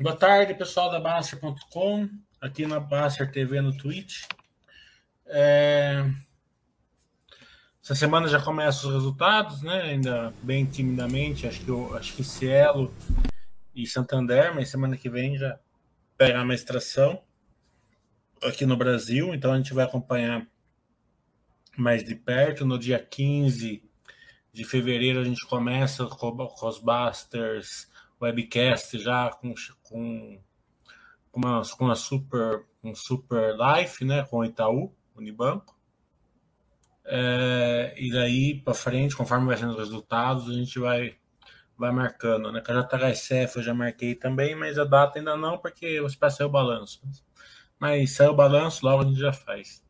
Boa tarde, pessoal da Baster.com, aqui na Baster TV no Twitch. É... Essa semana já começam os resultados, né? Ainda bem timidamente, acho que, eu, acho que Cielo e Santander, mas semana que vem já pegar uma extração aqui no Brasil, então a gente vai acompanhar mais de perto. No dia 15 de fevereiro a gente começa com os Busters webcast já com, com, uma, com uma super, um super life, né? Com o Itaú, Unibanco. É, e daí para frente, conforme vai sendo os resultados, a gente vai vai marcando, né? JHSF eu já marquei também, mas a data ainda não, porque o espaço saiu o balanço. Mas saiu o balanço, logo a gente já faz.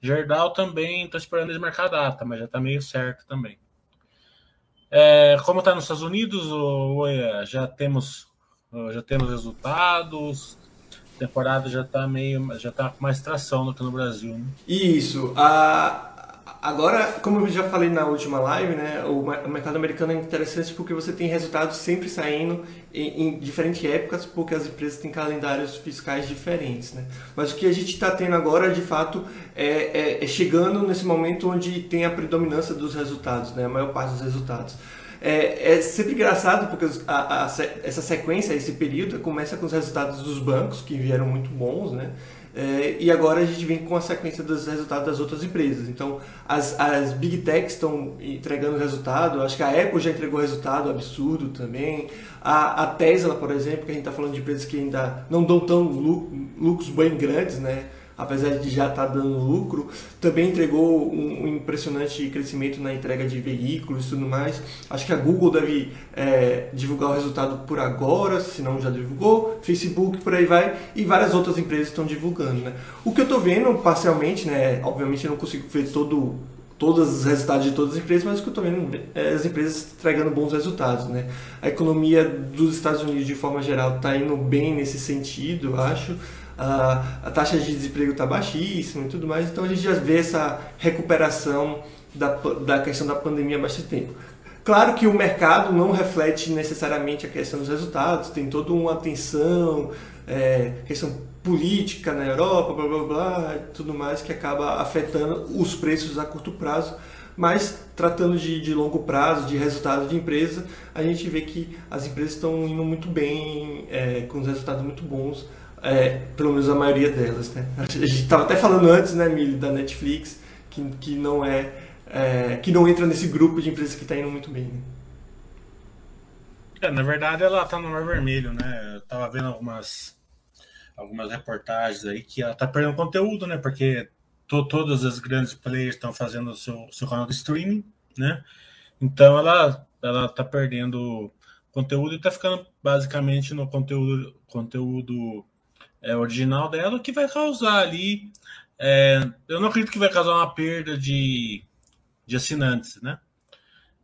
Gerdau também, estou esperando eles marcar a data, mas já está meio certo também. É, como está nos Estados Unidos, já temos já temos resultados, a temporada já está meio já tá com mais tração do que no Brasil. Né? Isso. A, Agora, como eu já falei na última live, né, o mercado americano é interessante porque você tem resultados sempre saindo em, em diferentes épocas, porque as empresas têm calendários fiscais diferentes. Né? Mas o que a gente está tendo agora, de fato, é, é, é, chegando nesse momento onde tem a predominância dos resultados, né, a maior parte dos resultados. É, é sempre engraçado porque a, a, essa sequência, esse período, começa com os resultados dos bancos, que vieram muito bons, né? É, e agora a gente vem com a sequência dos resultados das outras empresas. Então, as, as Big Techs estão entregando resultado, acho que a Apple já entregou resultado absurdo também. A, a Tesla, por exemplo, que a gente está falando de empresas que ainda não dão tão lucros bem grandes, né? Apesar de já estar tá dando lucro, também entregou um, impressionante crescimento na entrega de veículos e tudo mais. Acho que a Google deve é, divulgar o resultado por agora, se não já divulgou, Facebook por aí vai, e várias outras empresas estão divulgando. Né? O que eu estou vendo parcialmente, né, obviamente eu não consigo ver todo todos os resultados de todas as empresas, mas o que eu estou vendo é as empresas entregando bons resultados. Né? A economia dos Estados Unidos, de forma geral, está indo bem nesse sentido, acho a, a taxa de desemprego está baixíssima e tudo mais, então a gente já vê essa recuperação da, da questão da pandemia há bastante tempo. Claro que o mercado não reflete necessariamente a questão dos resultados, tem toda uma tensão, é, questão política na Europa, blá blá blá, tudo mais que acaba afetando os preços a curto prazo. Mas tratando de, de longo prazo, de resultado de empresa, a gente vê que as empresas estão indo muito bem, é, com resultados muito bons é, pelo menos a maioria delas, né? A gente estava até falando antes, né, Mili, da Netflix, que, que não é, é, que não entra nesse grupo de empresas que está indo muito bem. Né? É, na verdade, ela está no mar vermelho, né? Eu tava vendo algumas algumas reportagens aí que ela está perdendo conteúdo, né? Porque to, todas as grandes players estão fazendo o seu, seu canal de streaming, né? Então ela ela está perdendo conteúdo e está ficando basicamente no conteúdo conteúdo é, original dela, que vai causar ali. É, eu não acredito que vai causar uma perda de, de assinantes, né?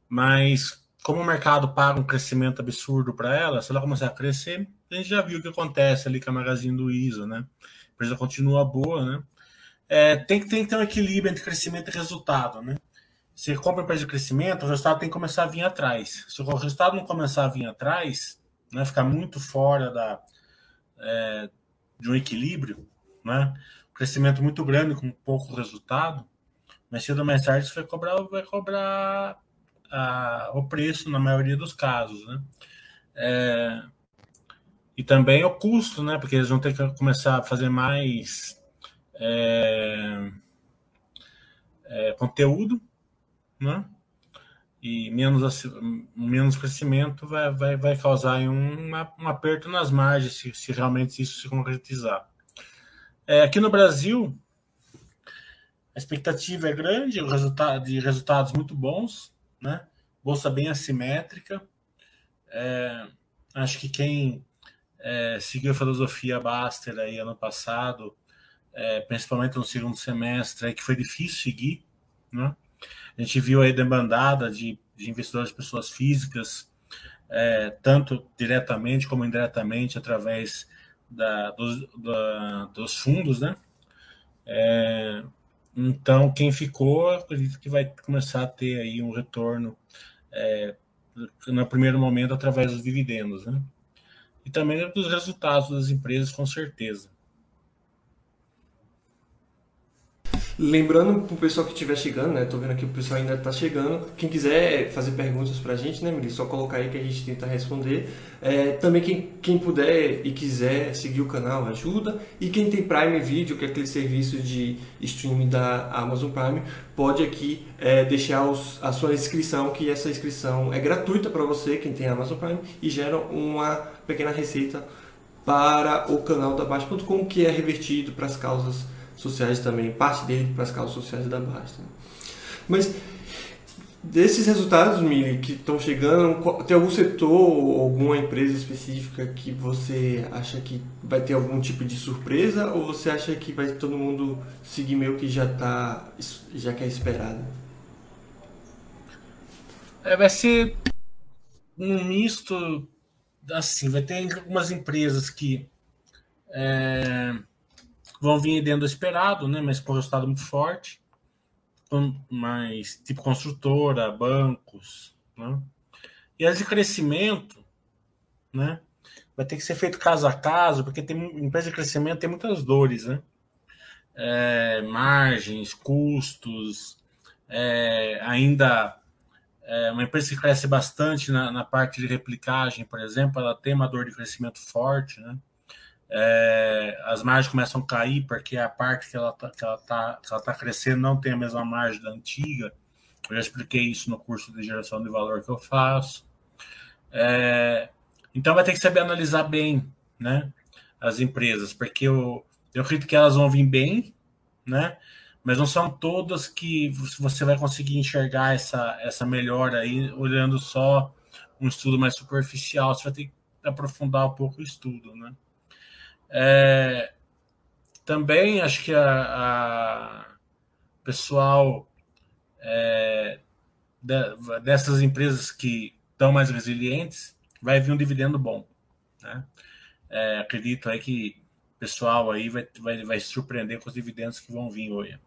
Mas como o mercado paga um crescimento absurdo para ela, se ela começar a crescer, a gente já viu o que acontece ali com a Magazine Luiza, né? A empresa continua boa, né? É, tem, que, tem que ter um equilíbrio entre crescimento e resultado, né? Se compra empresa de crescimento, o resultado tem que começar a vir atrás. Se o resultado não começar a vir atrás, né, ficar muito fora da, é, de um equilíbrio, né? Um crescimento muito grande com pouco resultado, mas cedo ou mais tarde você vai cobrar, vai cobrar a, o preço na maioria dos casos, né? É, e também o custo, né? Porque eles vão ter que começar a fazer mais é, é, conteúdo, né? E menos, menos crescimento vai, vai, vai causar um, um aperto nas margens se, se realmente isso se concretizar. É, aqui no Brasil, a expectativa é grande, o resultado de resultados muito bons, né? Bolsa bem assimétrica. É, acho que quem é, seguiu a filosofia Baster aí ano passado, é, principalmente no segundo semestre, que foi difícil seguir, né? A gente viu aí demandada de, de investidores, pessoas físicas, é, tanto diretamente como indiretamente, através da, dos, da, dos fundos, né? É, então, quem ficou, acredito que vai começar a ter aí um retorno é, no primeiro momento através dos dividendos, né? e também dos resultados das empresas, com certeza. Lembrando para o pessoal que estiver chegando, né? Tô vendo aqui o pessoal ainda está chegando. Quem quiser fazer perguntas para a gente, né, Mili? Só colocar aí que a gente tenta responder. É, também quem, quem puder e quiser seguir o canal, ajuda. E quem tem Prime Video, que é aquele serviço de streaming da Amazon Prime, pode aqui é, deixar os, a sua inscrição, que essa inscrição é gratuita para você, quem tem Amazon Prime, e gera uma pequena receita para o canal da Baixa.com, que é revertido para as causas sociais também, parte dele para as causas sociais da Basta. Mas desses resultados, Mili, que estão chegando, tem algum setor ou alguma empresa específica que você acha que vai ter algum tipo de surpresa ou você acha que vai todo mundo seguir meio que já tá já que é esperado? É, vai ser um misto assim, vai ter algumas empresas que é, vão vir dentro do esperado, né? Mas com resultado muito forte. Mas tipo construtora, bancos, né? E as de crescimento, né? Vai ter que ser feito caso a caso, porque tem empresa de crescimento tem muitas dores, né? É, margens, custos, é, ainda é, uma empresa que cresce bastante na, na, parte de replicagem, por exemplo, ela tem uma dor de crescimento forte, né? É, as margens começam a cair porque a parte que ela está que ela tá, que ela tá crescendo não tem a mesma margem da antiga. Eu já expliquei isso no curso de geração de valor que eu faço. É, então vai ter que saber analisar bem né, as empresas, porque eu, eu acredito que elas vão vir bem, né? Mas não são todas que você vai conseguir enxergar essa, essa melhora aí olhando só um estudo mais superficial. Você vai ter que aprofundar um pouco o estudo, né? É, também acho que a, a pessoal é, de, dessas empresas que estão mais resilientes vai vir um dividendo bom. Né? É, acredito aí que o pessoal aí vai, vai, vai surpreender com os dividendos que vão vir hoje.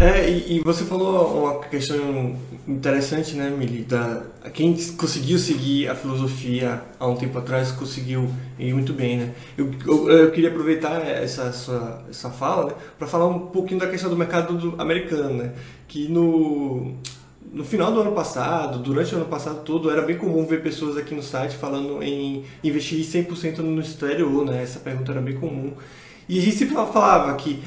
É, e, e, você falou uma questão interessante, né, Mili? Da, quem conseguiu seguir a filosofia há um tempo atrás conseguiu ir muito bem, né? Eu, eu, eu queria aproveitar essa sua essa fala né, para falar um pouquinho da questão do mercado do, americano, né? Que no, no final do ano passado, durante o ano passado todo, era bem comum ver pessoas aqui no site falando em investir 100% no exterior, né? Essa pergunta era bem comum. E a gente sempre falava que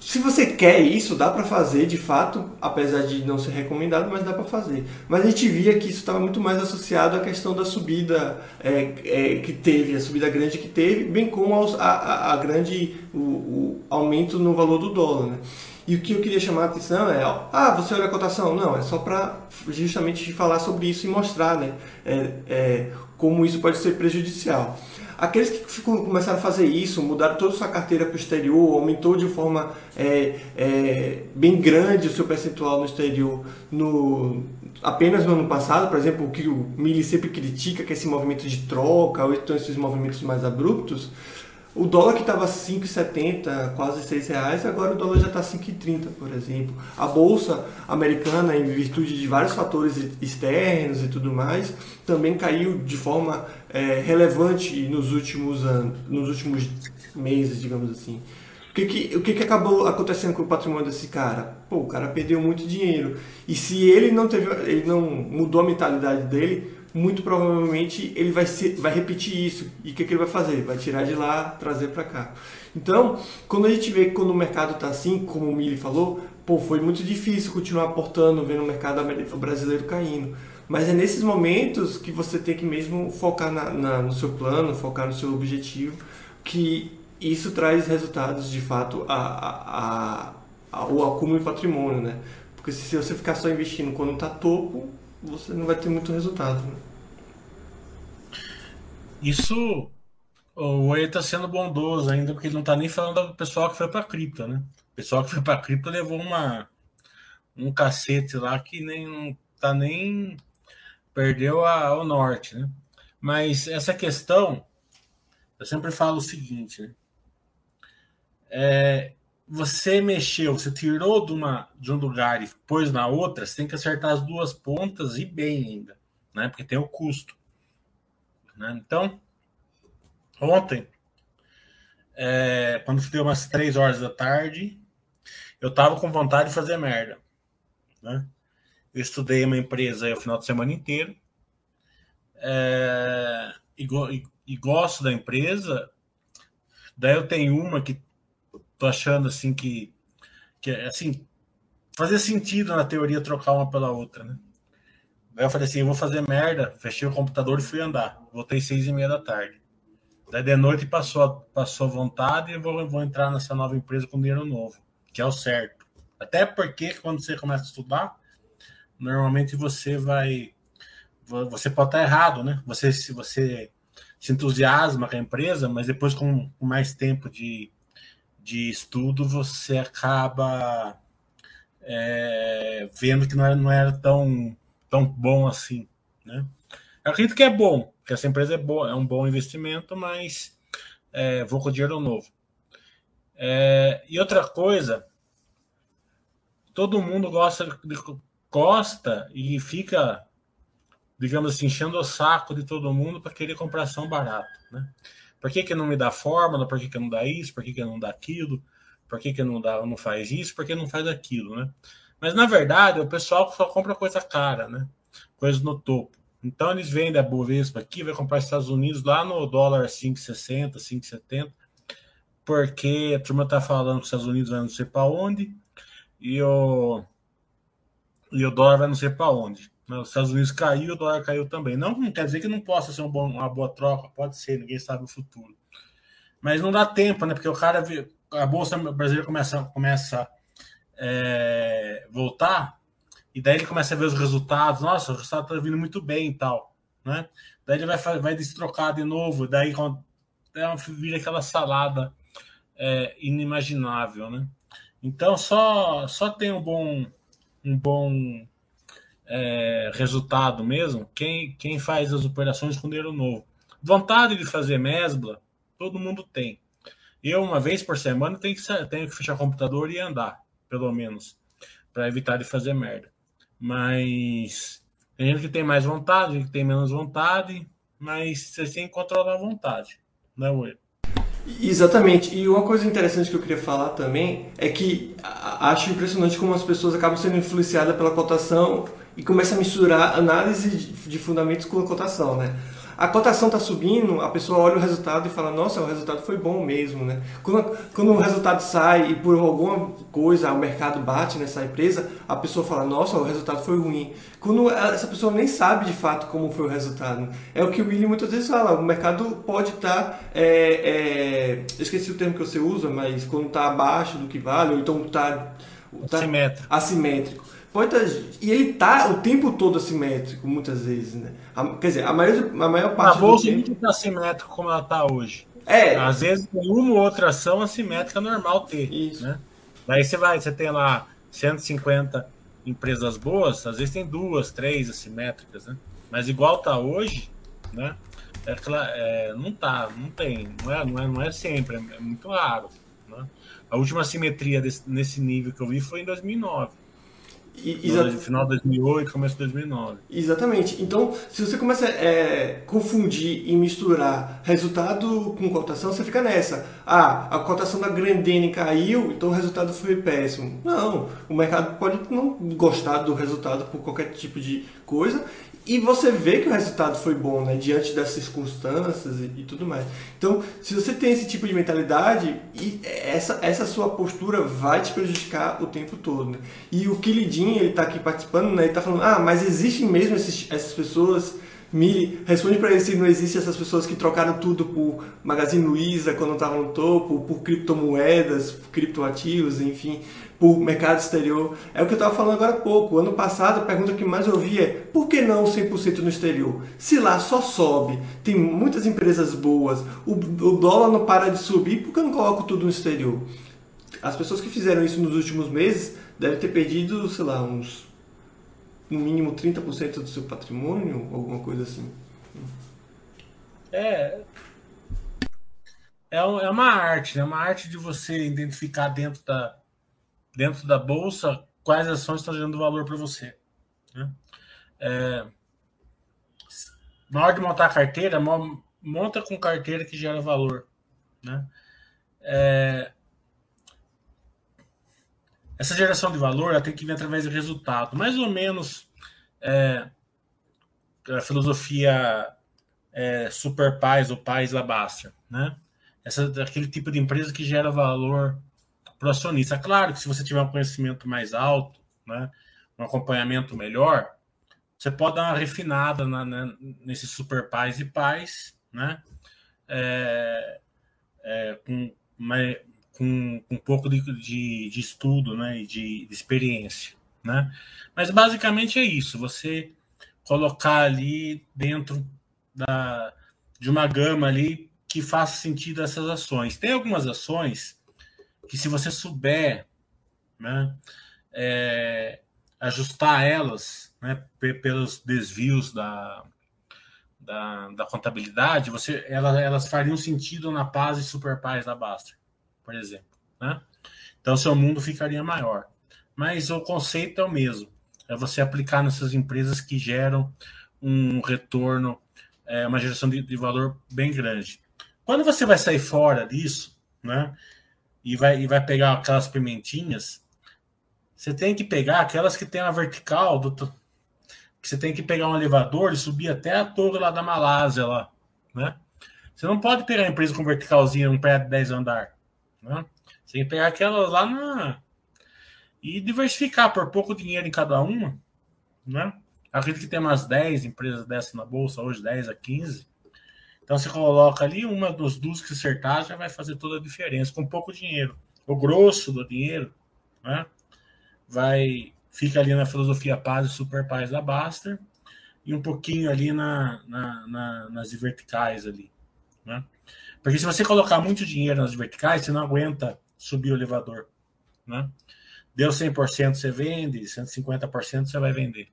se você quer isso, dá para fazer de fato, apesar de não ser recomendado, mas dá para fazer. Mas a gente via que isso estava muito mais associado à questão da subida é, é, que teve, a subida grande que teve, bem como aos, a, a, a, grande o, o, aumento no valor do dólar. Né? E o que eu queria chamar a atenção é, ah, você olha a cotação? Não, é só para justamente falar sobre isso e mostrar né, é, é como isso pode ser prejudicial. Aqueles que ficam, começaram a fazer isso, mudaram toda a sua carteira para o exterior, aumentou de forma é, é, bem grande o seu percentual no exterior no, apenas no ano passado, por exemplo, o que o Mili sempre critica, que é esse movimento de troca, ou então esses movimentos mais abruptos, o dólar que estava 5,70, quase 6 reais, agora o dólar já está 5,30, por exemplo. A bolsa americana, em virtude de vários fatores externos e tudo mais, também caiu de forma é, relevante nos últimos anos, nos últimos meses, digamos assim. O que, que, o que, que acabou acontecendo com o patrimônio desse cara? Pô, o cara perdeu muito dinheiro. E se ele não teve, ele não mudou a mentalidade dele, muito provavelmente ele vai, ser, vai repetir isso. E o que, que ele vai fazer? Vai tirar de lá, trazer para cá. Então, quando a gente vê que quando o mercado está assim, como o Mili falou, pô, foi muito difícil continuar aportando, vendo o mercado brasileiro caindo. Mas é nesses momentos que você tem que mesmo focar na, na, no seu plano, focar no seu objetivo, que isso traz resultados de fato a, a, a, ao acúmulo de patrimônio, né? Porque se você ficar só investindo quando está topo, você não vai ter muito resultado. Né? Isso, o Oi está sendo bondoso ainda, porque ele não está nem falando do pessoal que foi para cripto, né? O pessoal que foi para cripto levou uma, um cacete lá que nem tá nem perdeu a, o norte, né? Mas essa questão, eu sempre falo o seguinte, né? É, você mexeu, você tirou de, uma, de um lugar e pôs na outra, você tem que acertar as duas pontas e bem ainda, né? Porque tem o custo. Né? Então, ontem, é, quando deu umas três horas da tarde, eu tava com vontade de fazer merda. Né? Eu estudei uma empresa aí o final de semana inteiro. É, e, e, e, gosto da empresa. Daí eu tenho uma que tô achando assim que, que assim, fazer sentido na teoria trocar uma pela outra, né? Daí eu falei assim, eu vou fazer merda, fechei o computador e fui andar. Voltei seis e meia da tarde. Daí de noite passou, passou vontade e vou, vou entrar nessa nova empresa com dinheiro novo, que é o certo. Até porque quando você começa a estudar, normalmente você vai. Você pode estar errado, né? Você, se você se entusiasma com a empresa, mas depois, com, com mais tempo de, de estudo, você acaba é, vendo que não era, não era tão, tão bom assim. Né? Eu acredito que é bom, que essa empresa é, boa, é um bom investimento, mas é, vou com dinheiro novo. É, e outra coisa, todo mundo gosta, gosta e fica, digamos assim, enchendo o saco de todo mundo para querer comprar ação barato. Né? Por que, que não me dá fórmula? Por que, que não dá isso? Por que, que não dá aquilo? Por que, que não, dá, não faz isso? Por que não faz aquilo, né? Mas, na verdade, o pessoal só compra coisa cara, né? Coisas no topo. Então, eles vendem a Bovespa aqui, vai comprar Estados Unidos lá no dólar 5,60, 5,70, porque a turma tá falando que os Estados Unidos vai não sei para onde, e o, e o dólar vai não sei para onde. Os Estados Unidos caiu, o dólar caiu também. Não, quer dizer que não possa ser um uma boa troca, pode ser, ninguém sabe o futuro. Mas não dá tempo, né? Porque o cara, a bolsa brasileira começa, começa é, voltar, e daí ele começa a ver os resultados. Nossa, o resultado está vindo muito bem e tal, né? Daí ele vai, vai destrocar de novo, daí vira aquela salada é, inimaginável, né? Então só só tem um bom um bom é, resultado mesmo quem quem faz as operações com dinheiro novo. Vontade de fazer mesbla, todo mundo tem. Eu, uma vez por semana, tenho que, tenho que fechar o computador e andar, pelo menos, para evitar de fazer merda. Mas tem gente que tem mais vontade, que tem menos vontade, mas você tem que controlar a vontade, não é, Will? Exatamente. E uma coisa interessante que eu queria falar também é que acho impressionante como as pessoas acabam sendo influenciadas pela cotação e começam a misturar análise de fundamentos com a cotação, né? A cotação está subindo, a pessoa olha o resultado e fala, nossa, o resultado foi bom mesmo, né? Quando, quando o resultado sai e por alguma coisa o mercado bate nessa empresa, a pessoa fala, nossa, o resultado foi ruim. Quando essa pessoa nem sabe de fato como foi o resultado. É o que o Willy muitas vezes fala, o mercado pode estar, tá, é, é, esqueci o termo que você usa, mas quando está abaixo do que vale, ou então está tá assimétrico. assimétrico. Pode tá, e ele tá o tempo todo assimétrico, muitas vezes, né? A, quer dizer, a maior, a maior parte a bolsa do tempo... tá assimétrico como ela tá hoje. É. Às vezes tem uma ou outra ação assimétrica normal ter. Isso. Né? Daí você vai, você tem lá 150 empresas boas, às vezes tem duas, três assimétricas, né? Mas igual tá hoje, né? É, é, não tá, não tem, não é, não é, não é sempre, é, muito raro. Né? A última simetria desse, nesse nível que eu vi foi em 2009. Final de 2008, começo de 2009. Exatamente. Então, se você começa a é, confundir e misturar resultado com cotação, você fica nessa. Ah, a cotação da Grandene caiu, então o resultado foi péssimo. Não, o mercado pode não gostar do resultado por qualquer tipo de coisa e você vê que o resultado foi bom, né? Diante das circunstâncias e, e, tudo mais. Então, se você tem esse tipo de mentalidade, e essa, essa sua postura vai te prejudicar o tempo todo, né? E o Kilidin, ele tá aqui participando, né? Ele tá falando, ah, mas existem mesmo esses, essas pessoas... Me responde para ele se não existem essas pessoas que trocaram tudo por Magazine Luiza quando estavam no topo, por criptomoedas, por criptoativos, enfim por mercado exterior. É o que eu estava falando agora há pouco. Ano passado, a pergunta que mais ouvi é por que não 100% no exterior? Se lá só sobe, tem muitas empresas boas, o, o dólar não para de subir, por que eu não coloco tudo no exterior? As pessoas que fizeram isso nos últimos meses devem ter perdido, sei lá, uns no mínimo 30% do seu patrimônio, alguma coisa assim. É, é, é uma arte, é uma arte de você identificar dentro da, dentro da bolsa quais ações estão gerando valor para você. Né? É, na hora de montar a carteira, monta com carteira que gera valor. Né? É, essa geração de valor ela tem que vir através do resultado. Mais ou menos é, a filosofia é, super pais ou pais da Basta. Né? Essa, aquele tipo de empresa que gera valor para o acionista. Claro que se você tiver um conhecimento mais alto, né, um acompanhamento melhor, você pode dar uma refinada na, né, nesses super pais e pais, né? É, é, com, com, com, um pouco de, de, de, estudo né, e de, de experiência. Né? Mas basicamente é isso: você colocar ali dentro da, de uma gama ali que faça sentido essas ações. Tem algumas ações que, se você souber né, é, ajustar elas né, pelos desvios da, da, da contabilidade, você, elas, elas fariam sentido na paz e super paz da Basta, por exemplo. Né? Então, seu mundo ficaria maior. Mas o conceito é o mesmo. É você aplicar nessas empresas que geram um retorno, é, uma geração de, de valor bem grande. Quando você vai sair fora disso, né? E vai, e vai pegar aquelas pimentinhas, você tem que pegar aquelas que tem a vertical do, que você tem que pegar um elevador e subir até a torre lá da Malásia lá, né? Você não pode pegar empresa com verticalzinha, um prédio de 10 andar, né? Você tem que pegar aquelas lá na e diversificar por pouco dinheiro em cada uma, né? Acredito que tem umas 10 empresas dessas na bolsa hoje, 10 a 15. Então você coloca ali uma dos duas que acertar já vai fazer toda a diferença com pouco dinheiro. O grosso do dinheiro, né? Vai fica ali na filosofia paz e super paz da Baster e um pouquinho ali na, na, na, nas verticais ali, né? Porque se você colocar muito dinheiro nas verticais, você não aguenta subir o elevador, né? Deu 100% você vende, 150% você vai vender,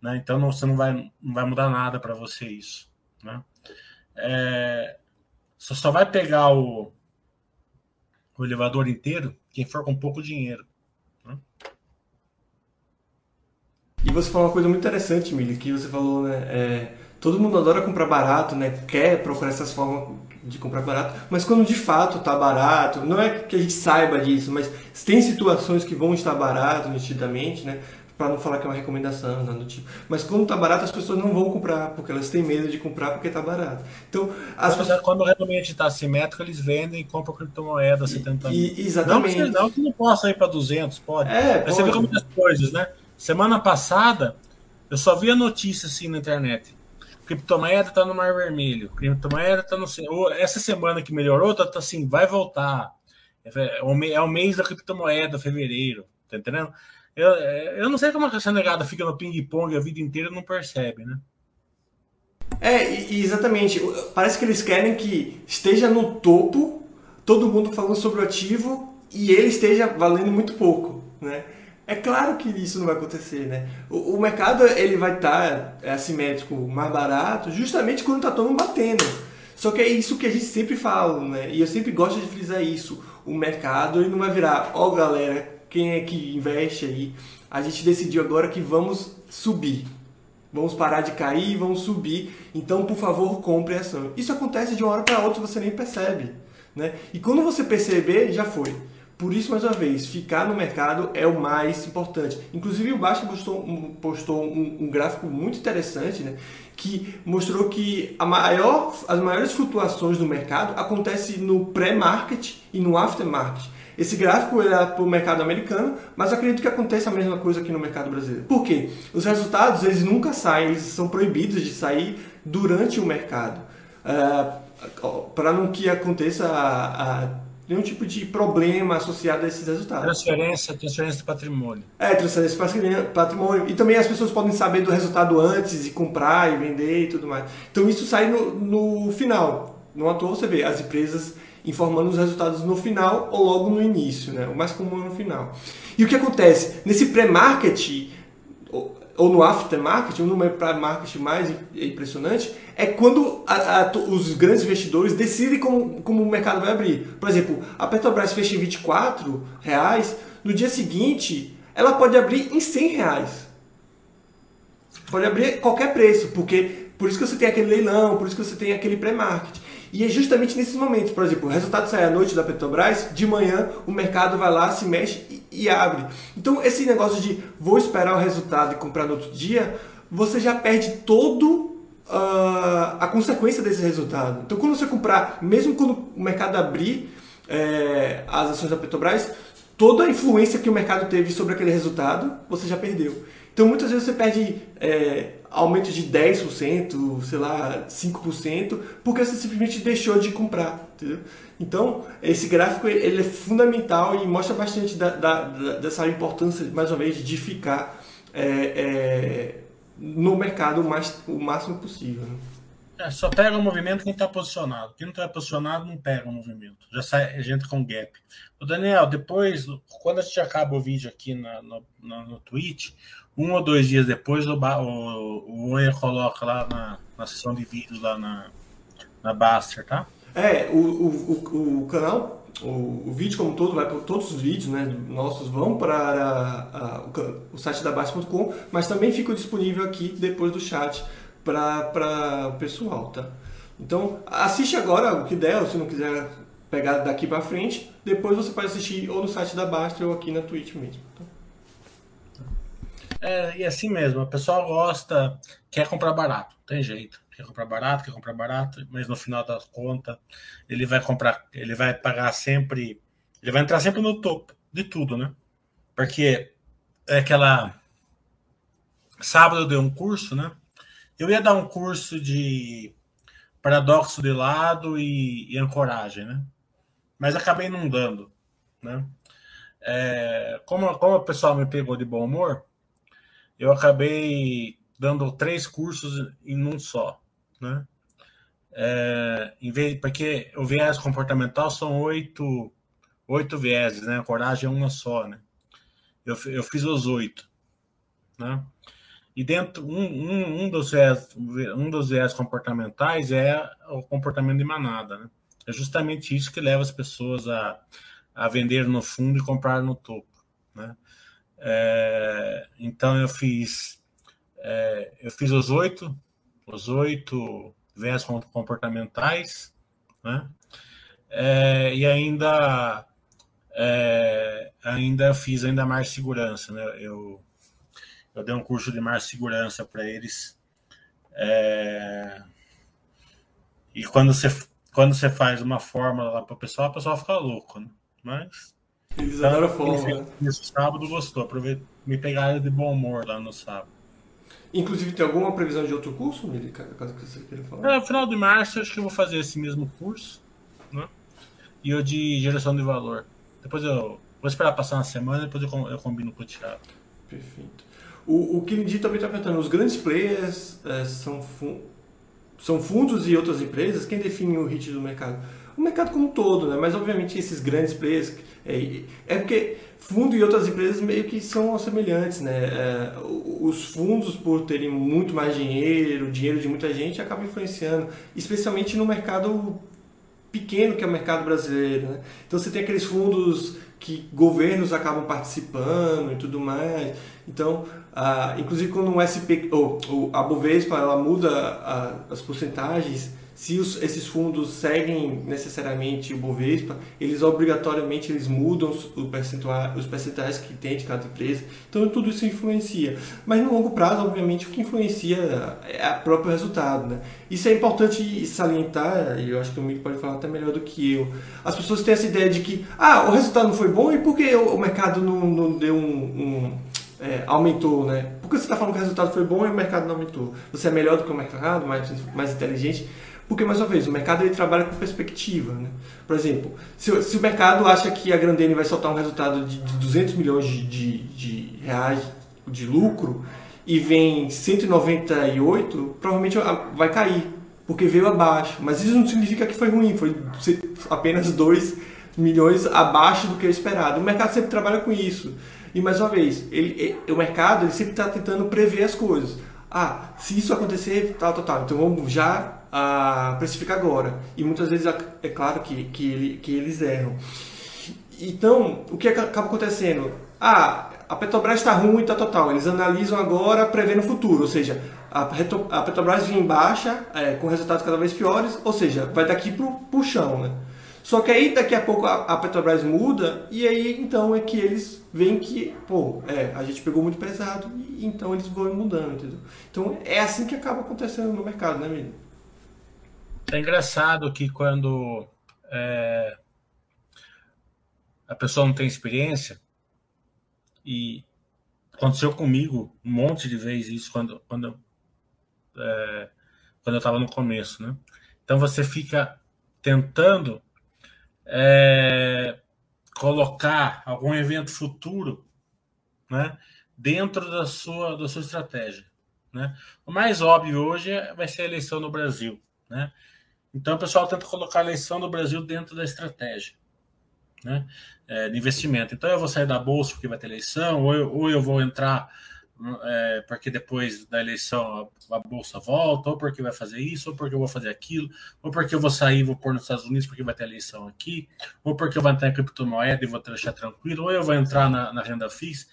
né? Então não, você não vai, não vai mudar nada para você isso, né? É, você só vai pegar o, o elevador inteiro quem for com pouco dinheiro. E você falou uma coisa muito interessante, Mili, que você falou, né? É, todo mundo adora comprar barato, né? Quer procurar essas formas de comprar barato, mas quando de fato está barato, não é que a gente saiba disso, mas tem situações que vão estar barato nitidamente, né? Para não falar que é uma recomendação, nada do tipo. Mas quando está barato, as pessoas não vão comprar, porque elas têm medo de comprar porque está barato. Então, as pessoas... quando realmente está assimétrico, eles vendem e compram criptomoeda 70 mil. exatamente. Não que, não que não possa ir para 200, pode. É, pode. Você vê como as coisas, né? Semana passada, eu só vi a notícia assim na internet. Criptomoeda tá no Mar Vermelho. Criptomoeda tá no. Essa semana que melhorou, tá, tá assim, vai voltar. É, é o mês da criptomoeda, fevereiro. Tá entendendo? Eu, eu não sei como essa negada fica no ping-pong a vida inteira e não percebe, né? É, exatamente. Parece que eles querem que esteja no topo, todo mundo falando sobre o ativo e ele esteja valendo muito pouco, né? É claro que isso não vai acontecer, né? O, o mercado ele vai estar tá, é, assimétrico mais barato justamente quando está todo mundo batendo. Só que é isso que a gente sempre fala, né? E eu sempre gosto de frisar isso. O mercado ele não vai virar, ó oh, galera, quem é que investe aí? A gente decidiu agora que vamos subir. Vamos parar de cair e vamos subir. Então, por favor, compre ação. Isso acontece de uma hora para outra, você nem percebe. Né? E quando você perceber, já foi. Por isso, mais uma vez, ficar no mercado é o mais importante. Inclusive, o Basta postou, um, postou um, um, gráfico muito interessante, né? que mostrou que maior, as maiores flutuações do mercado acontecem no pré-market e no aftermarket. Esse gráfico é para o mercado americano, mas acredito que aconteça a mesma coisa aqui no mercado brasileiro. Por quê? Os resultados eles nunca saem, eles são proibidos de sair durante o mercado. Uh, para não que aconteça a, a nenhum tipo de problema associado a esses resultados. Transferência, transferência de patrimônio. É, transferência de patrimônio. E também as pessoas podem saber do resultado antes e comprar e vender e tudo mais. Então isso sai no, no final. No ator você vê as empresas informando os resultados no final ou logo no início, né? O mais comum é no final. E o que acontece? Nesse pré-market ou no aftermarket, número para marketing mais impressionante, é quando a, a, os grandes investidores decidem como, como o mercado vai abrir. Por exemplo, a Petrobras fecha em 24 reais, no dia seguinte ela pode abrir em 100 reais. Pode abrir qualquer preço, porque Por isso que você tem aquele leilão, por isso que você tem aquele pré-market. E é justamente nesses momentos, por exemplo, o resultado sai à noite da Petrobras, de manhã o mercado vai lá, se mexe e, e abre. Então esse negócio de vou esperar o resultado e comprar no outro dia, você já perde todo uh, a consequência desse resultado. Então quando você comprar, mesmo quando o mercado abrir é, as ações da Petrobras, toda a influência que o mercado teve sobre aquele resultado, você já perdeu. Então muitas vezes você perde é, aumento de 10%, sei lá, 5%, porque você simplesmente deixou de comprar. Entendeu? Então, esse gráfico ele é fundamental e mostra bastante da, da, dessa importância, mais uma vez, de ficar é, é, no mercado o, mais, o máximo possível. Né? É, só pega o movimento quem está posicionado. Quem não está posicionado não pega o movimento. Já sai, a gente com gap. O Daniel, depois, quando a gente acaba o vídeo aqui na, no, no, no Twitch, um ou dois dias depois, o, o, o Oia coloca lá na, na sessão de vídeos lá na, na Baster, tá? É, o, o, o, canal, o, o vídeo como todo, vai para todos os vídeos né, nossos vão para a, a, o, site da Baster.com, mas também fica disponível aqui depois do chat para o pessoal, tá? Então, assiste agora o que der, ou se não quiser pegar daqui para frente, depois você pode assistir ou no site da Baster ou aqui na Twitch mesmo. Tá? É, e assim mesmo, o pessoal gosta, quer comprar barato, tem jeito. Quer comprar barato, quer comprar barato, mas no final das contas, ele vai comprar, ele vai pagar sempre, ele vai entrar sempre no topo de tudo, né? Porque é aquela. Sábado eu dei um curso, né? Eu ia dar um curso de paradoxo de lado e, e ancoragem, né? Mas acabei não dando, né? É, como, como o pessoal me pegou de bom humor, eu acabei dando três cursos em um só, né? É, em vez, porque o viés comportamental são oito, oito vieses, né? A coragem é uma só, né? Eu, eu fiz os oito, né? E dentro, um, um, um, dos viés, um dos viés comportamentais é o comportamento de manada, né? É justamente isso que leva as pessoas a, a vender no fundo e comprar no topo, né? É, então eu fiz é, eu fiz os oito os oito viés comportamentais, né? É, e ainda é, ainda fiz ainda mais segurança, né? Eu eu dei um curso de mais segurança para eles. É, e quando você quando você faz uma fórmula lá para o pessoal, o pessoal fica louco, né? Mas eles então, adoram fórmula. Nesse sábado gostou, aproveita, me pegaram de bom humor lá no sábado. Inclusive, tem alguma previsão de outro curso, Mili, caso você queira falar? É, no final de março, acho que eu vou fazer esse mesmo curso, né? E o de geração de valor. Depois eu vou esperar passar uma semana, depois eu, eu combino com o Thiago. Perfeito. O, o Kennedy também está perguntando, os grandes players é, são, são fundos e outras empresas? Quem define o hit do mercado? O mercado como um todo, né? Mas obviamente esses grandes players é, é porque fundo e outras empresas meio que são semelhantes, né? É, os fundos, por terem muito mais dinheiro, dinheiro de muita gente, acabam influenciando, especialmente no mercado pequeno que é o mercado brasileiro, né? Então você tem aqueles fundos que governos acabam participando e tudo mais. Então, ah, inclusive quando um SP, ou, ou a Bovespa, ela muda a, as porcentagens se os, esses fundos seguem necessariamente o Bovespa, eles obrigatoriamente eles mudam o percentual, os percentuais que tem de cada empresa. Então tudo isso influencia. Mas no longo prazo, obviamente, o que influencia é o próprio resultado. Né? Isso é importante salientar, e eu acho que o Mico pode falar até melhor do que eu. As pessoas têm essa ideia de que ah, o resultado não foi bom e por que o mercado não, não deu um, um é, aumentou, né? Por que você está falando que o resultado foi bom e o mercado não aumentou? Você é melhor do que o mercado, mais, mais inteligente? Porque, mais uma vez, o mercado ele trabalha com perspectiva. Né? Por exemplo, se, se o mercado acha que a Grandene vai soltar um resultado de, de 200 milhões de, de, de, reais de lucro e vem 198, provavelmente vai cair, porque veio abaixo. Mas isso não significa que foi ruim, foi apenas 2 milhões abaixo do que é esperado. O mercado sempre trabalha com isso. E mais uma vez, ele, o mercado ele sempre está tentando prever as coisas. Ah, se isso acontecer, tal, tal, tal. Então vamos já a precificar agora. E muitas vezes é claro que, que, ele, que eles erram. Então, o que acaba acontecendo? Ah, a Petrobras está ruim, está total. Eles analisam agora, prevendo o futuro. Ou seja, a Petrobras vinha em baixa, é, com resultados cada vez piores, ou seja, vai daqui pro, pro chão, né? Só que aí daqui a pouco a, Petrobras muda e aí então é que eles veem que, pô, é, a gente pegou muito pesado e então eles vão mudando, entendeu? Então é assim que acaba acontecendo no mercado, né, amigo? É engraçado que quando é, a pessoa não tem experiência, e aconteceu comigo um monte de vezes isso quando, quando, é, quando eu estava no começo, né? Então você fica tentando é, colocar algum evento futuro né, dentro da sua, da sua estratégia. Né? O mais óbvio hoje é, vai ser a eleição no Brasil. Né? Então o pessoal tenta colocar a eleição do Brasil dentro da estratégia né, é, de investimento. Então eu vou sair da bolsa porque vai ter eleição, ou eu, ou eu vou entrar é, porque depois da eleição a, a, bolsa volta, ou porque vai fazer isso, ou porque eu vou fazer aquilo, ou porque eu vou sair e vou pôr nos Estados Unidos porque vai ter eleição aqui, ou porque eu vou entrar em criptomoeda e vou deixar tranquilo, ou eu vou entrar na, na renda fixa.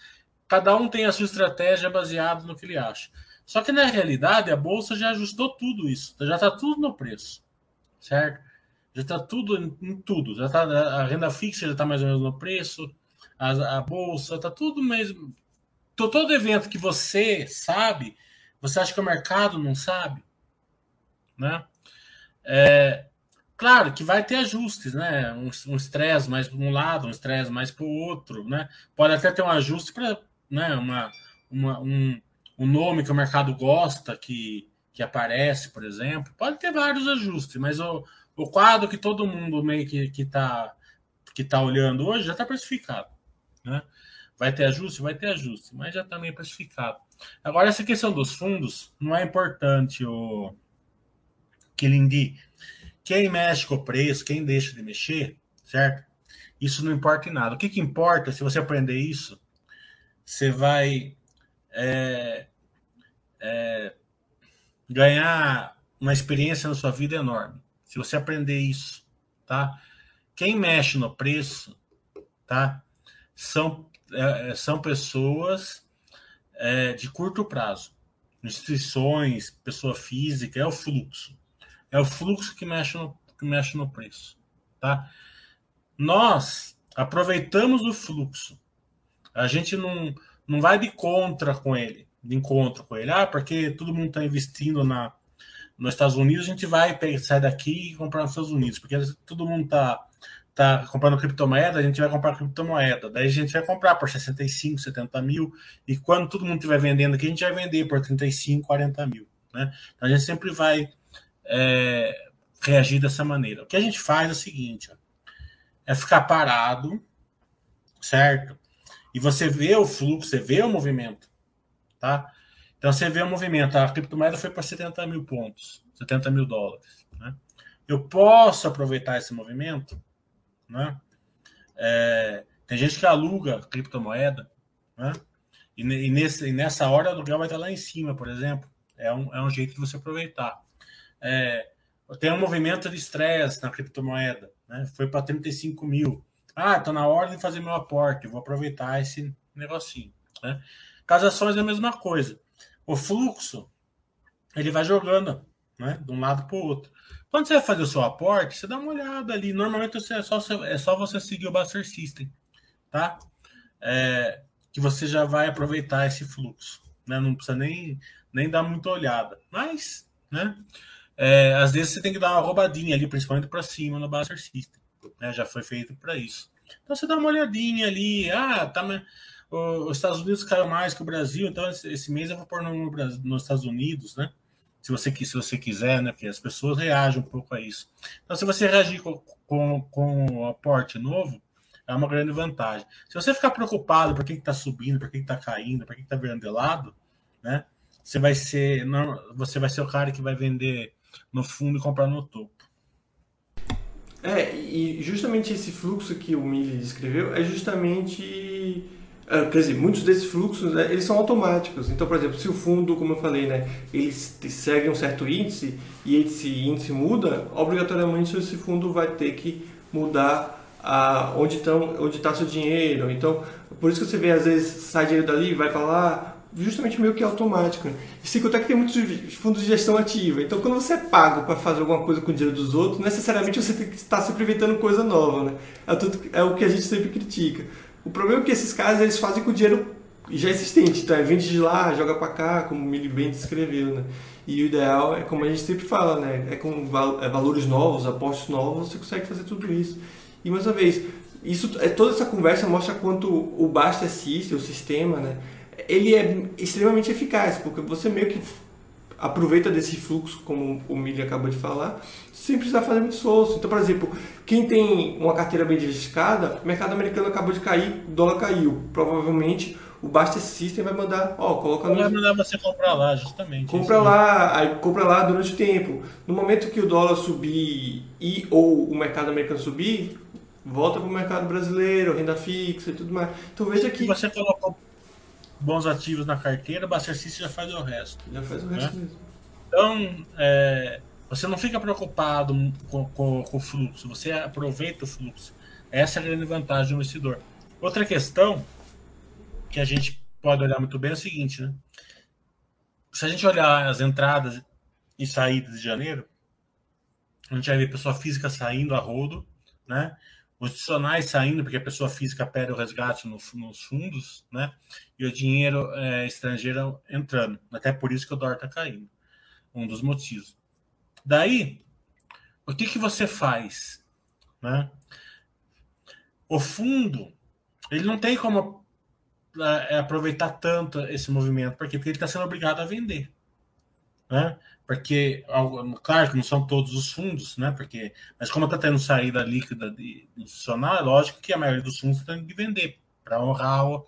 Cada um tem a sua estratégia baseada no que ele acha. Só que na realidade a bolsa já ajustou tudo isso, já está tudo no preço, certo? Já está tudo em, em, tudo, já tá, a renda fixa já está mais ou menos no preço, a, a bolsa está tudo mesmo todo evento que você sabe, você acha que o mercado não sabe? Né? É, claro que vai ter ajustes, né? Um estresse mais para um lado, um estresse mais para o outro, né? Pode até ter um ajuste para né, uma, uma, um, um nome que o mercado gosta que, que aparece, por exemplo. Pode ter vários ajustes, mas o, o quadro que todo mundo meio que está tá, que tá olhando hoje já está precificado. Né? Vai ter ajuste? Vai ter ajuste, mas já está meio precificado. Agora, essa questão dos fundos não é importante, o Kilindi. Quem mexe com o preço, quem deixa de mexer, certo? Isso não importa em nada. O que, que importa, se você aprender isso, você vai é, é, ganhar uma experiência na sua vida enorme. Se você aprender isso, tá? Quem mexe no preço, tá? São é, é, são pessoas é, de curto prazo. Instituições, pessoa física, é o fluxo. É o fluxo que mexe no, que mexe no preço. Tá? Nós aproveitamos o fluxo. A gente não, não vai de contra com ele, de encontro com ele. Ah, porque todo mundo está investindo na, nos Estados Unidos, a gente vai sair daqui e comprar nos Estados Unidos, porque todo mundo está tá comprando criptomoeda, a gente vai comprar criptomoeda. Daí a gente vai comprar por 65, 70 mil. E quando todo mundo estiver vendendo aqui, a gente vai vender por 35, 40 mil. Né? Então a gente sempre vai é, reagir dessa maneira. O que a gente faz é o seguinte: ó, é ficar parado, certo? E você vê o fluxo, você vê o movimento. Tá? Então você vê o movimento. A criptomoeda foi para 70 mil pontos, 70 mil dólares. Né? Eu posso aproveitar esse movimento? Né? É, tem gente que aluga criptomoeda, né? E, e, nesse, e nessa hora o aluguel vai estar lá em cima, por exemplo. É um, é um jeito de você aproveitar. É, tem um movimento de estresse na criptomoeda, né? Foi para 35 mil. Ah, está na hora de fazer meu aporte, vou aproveitar esse negocinho. Né? É a mesma coisa. O fluxo ele vai jogando né, de um lado para o outro. Quando você vai fazer o seu aporte, você dá uma olhada ali. Normalmente é só, é só você seguir o Buster System, tá? É, que você já vai aproveitar esse fluxo. Né? Não precisa nem, nem dar muita olhada. Mas, né? É, às vezes você tem que dar uma roubadinha ali, principalmente para cima no Buster System. Né? Já foi feito para isso. Então você dá uma olhadinha ali. Ah, tá. Os Estados Unidos caiu mais que o Brasil, então esse mês eu vou pôr no, no, nos Estados Unidos, né? Se você, se você quiser, né? Porque as pessoas reagem um pouco a isso. Então, se você reagir com, com, com o aporte novo, é uma grande vantagem. Se você ficar preocupado por que está subindo, por que está caindo, por que está virando de lado, né? Você vai ser, não, você vai ser o cara que vai vender no fundo e comprar no topo. É, e justamente esse fluxo que o Mili descreveu é justamente quer dizer, muitos desses fluxos né, eles são automáticos. Então, por exemplo, se o fundo, como eu falei, né, ele segue um certo índice e esse índice muda, obrigatoriamente esse fundo vai ter que mudar a, onde está onde tá seu dinheiro. Então, por isso que você vê às vezes sai dinheiro dali, vai para lá, justamente meio que automático. Né? E que tem muitos fundos de gestão ativa. Então, quando você é pago para fazer alguma coisa com o dinheiro dos outros, necessariamente você tem que estar sempre inventando coisa nova. Né? É, tudo, é o que a gente sempre critica. O problema é que esses caras eles fazem com o dinheiro já existente. Então, é vende de lá, joga para cá, como o Milly bem descreveu. Né? E o ideal é, como a gente sempre fala, né? é com é valores novos, apostos novos, você consegue fazer tudo isso. E, mais uma vez, isso, é, toda essa conversa mostra quanto o Basta System, o sistema, né? ele é extremamente eficaz, porque você meio que aproveita desse fluxo, como o Mili acabou de falar, sem precisar fazer muito esforço. Então, por exemplo, quem tem uma carteira bem diversificada, o mercado americano acabou de cair, o dólar caiu. Provavelmente o Basta System vai mandar, ó, coloca no... Vai mandar você comprar lá, justamente. Compra lá, aí compra lá durante o tempo. No momento que o dólar subir e ou o mercado americano subir, volta para o mercado brasileiro, renda fixa e tudo mais. Então veja que... Você colocou bons ativos na carteira, o Buster System já faz o resto. Já faz o né? resto mesmo. Então, é, você não fica preocupado com, com, com, o fluxo, você aproveita o fluxo. Essa é a grande vantagem do investidor. Outra questão que a gente pode olhar muito bem é o seguinte, né? Se a gente olhar as entradas e saídas de janeiro, a gente vai ver pessoa física saindo a rodo, né? Os saindo, porque a pessoa física pede o resgate no, nos fundos, né? E o dinheiro é, estrangeiro entrando. Até por isso que o dólar está caindo. Um dos motivos. Daí, o que, que você faz? Né? O fundo, ele não tem como é, aproveitar tanto esse movimento. Por quê? Porque ele está sendo obrigado a vender. Né? Porque claro que não são todos os fundos, né? Porque, mas como está tendo saída líquida de, institucional, é lógico que a maioria dos fundos tem que vender para honrar o,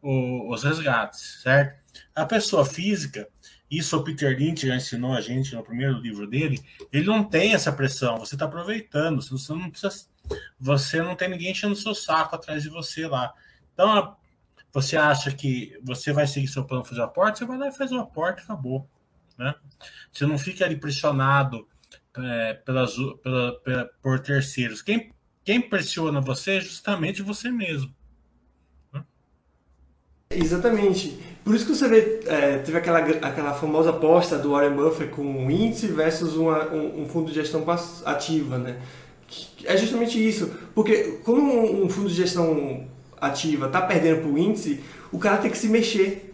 o, os resgates, certo? A pessoa física, isso o Peter Lynch já ensinou a gente no primeiro livro dele, ele não tem essa pressão, você está aproveitando, você não precisa, você não tem ninguém enchendo seu saco atrás de você lá. Então, você acha que você vai seguir seu plano fazer o aporte, você vai lá e faz o aporte, acabou. Né? Você não fica ali pressionado é, pelas, pela, pela, por terceiros. Quem, quem pressiona você é justamente você mesmo. Né? Exatamente. Por isso que você vê, é, teve aquela, aquela famosa aposta do Warren Buffett com um índice versus uma, um, um, fundo de gestão ativa, né? É justamente isso. Porque quando um, fundo de gestão ativa está perdendo para o índice, o cara tem que se mexer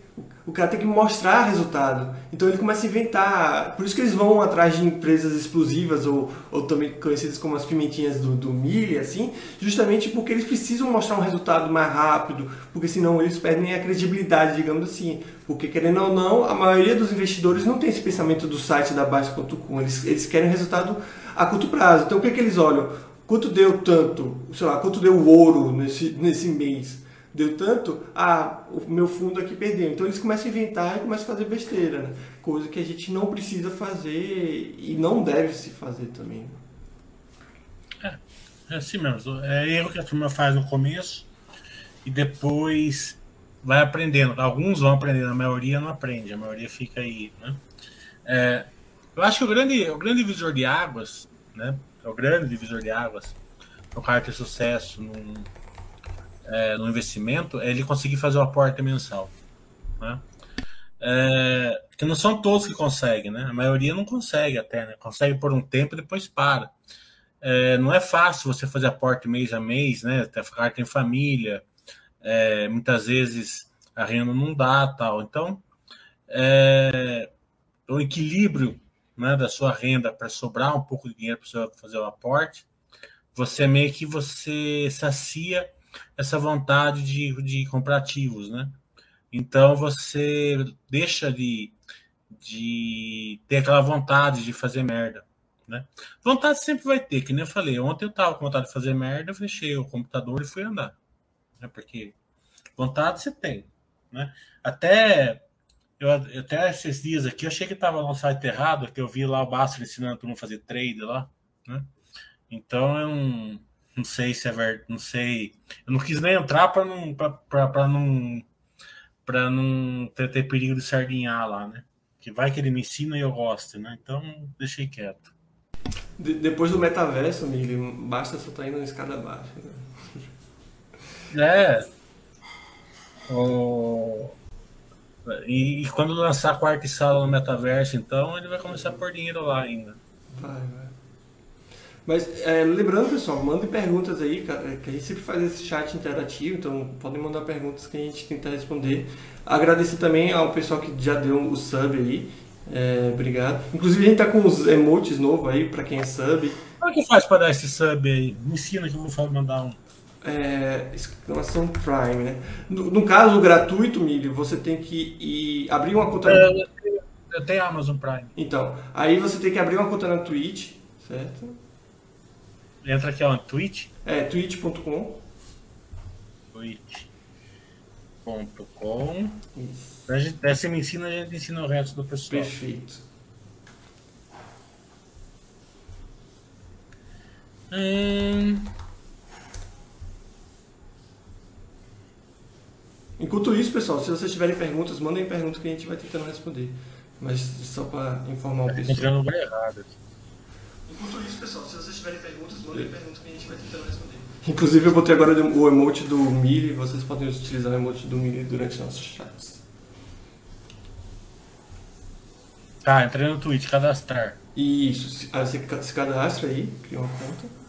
o cara tem que mostrar resultado. Então ele começa a inventar. Por isso que eles vão atrás de empresas explosivas, ou, ou também conhecidas como as pimentinhas do, do milho, assim, justamente porque eles precisam mostrar um resultado mais rápido, porque senão eles perdem a credibilidade, digamos assim. Porque querendo ou não, a maioria dos investidores não tem esse pensamento do site da Baixa.com. Eles, eles querem resultado a curto prazo. Então o que, é que eles olham? Quanto deu tanto, sei lá, quanto deu ouro nesse, nesse mês? Deu tanto, ah, o meu fundo aqui perdeu. Então eles começam a inventar e começam a fazer besteira, né? Coisa que a gente não precisa fazer e não deve se fazer também. É, é assim mesmo. É erro que a turma faz no começo e depois vai aprendendo. Alguns vão aprendendo, a maioria não aprende, a maioria fica aí, né? É, eu acho que o grande, o grande divisor de águas, né? É o grande divisor de águas, o cara ter sucesso num, é, no investimento é ele conseguir fazer o aporte mensal. Né? É, que não são todos que conseguem, né? A maioria não consegue até, né? Consegue por um tempo e depois para. É, não é fácil você fazer aporte mês a mês, né? Até ficar tem família, é, muitas vezes a renda não dá, tal. Então, é, o equilíbrio né, da sua renda para sobrar um pouco de dinheiro para você fazer o aporte, você meio que você sacia essa vontade de, de comprar ativos, né? Então você deixa de, de ter aquela vontade de fazer merda. Né? Vontade sempre vai ter, que nem eu falei. Ontem eu tava com vontade de fazer merda, eu fechei o computador e fui andar. Né? Porque vontade você tem. Né? Até eu, até esses dias aqui, eu achei que estava no site errado, que eu vi lá o Basta ensinando todo mundo a fazer trade lá. Né? Então eu não não sei se é verdade, não sei. Eu não quis nem entrar para não para não para não ter, ter, perigo de sardinhar lá, né? Que vai que ele me ensina e eu gosto, né? Então deixei quieto. De, depois do metaverso, Mili, basta só estar tá indo na escada abaixo. Né? É. O... E, e, quando lançar a quarta sala no metaverso, então, ele vai começar a pôr dinheiro lá ainda. Vai, vai. Mas é, lembrando, pessoal, mandem perguntas aí, que a gente sempre faz esse chat interativo, então podem mandar perguntas que a gente tenta responder. Agradecer também ao pessoal que já deu o sub aí. É, obrigado. Inclusive a gente tá com os emotes novos aí para quem é sub. Como é que faz para dar esse sub aí? Me ensina que eu vou mandar um. É, exclamação Prime, né? No, no, caso gratuito, Milho, você tem que ir, abrir uma conta. É, eu, tenho, eu tenho Amazon Prime. Então, aí você tem que abrir uma conta na Twitch, certo? Entra aqui, ó, Twitch. É, twitch.com. Twitch.com. Você me ensina, a gente ensina o resto do pessoal. Perfeito. Hum... Enquanto isso, pessoal, se vocês tiverem perguntas, mandem perguntas que a gente vai tentando responder. Mas só para informar o pessoal. Entrando no errado aqui. Enquanto isso, pessoal, se vocês tiverem perguntas, mandem perguntas que a gente vai tentando responder. Inclusive, eu botei agora o emote do Miri, vocês podem utilizar o emote do Miri durante nossos chats. Ah, entrei no Twitch, cadastrar. Isso, aí você se cadastra aí, cria uma conta.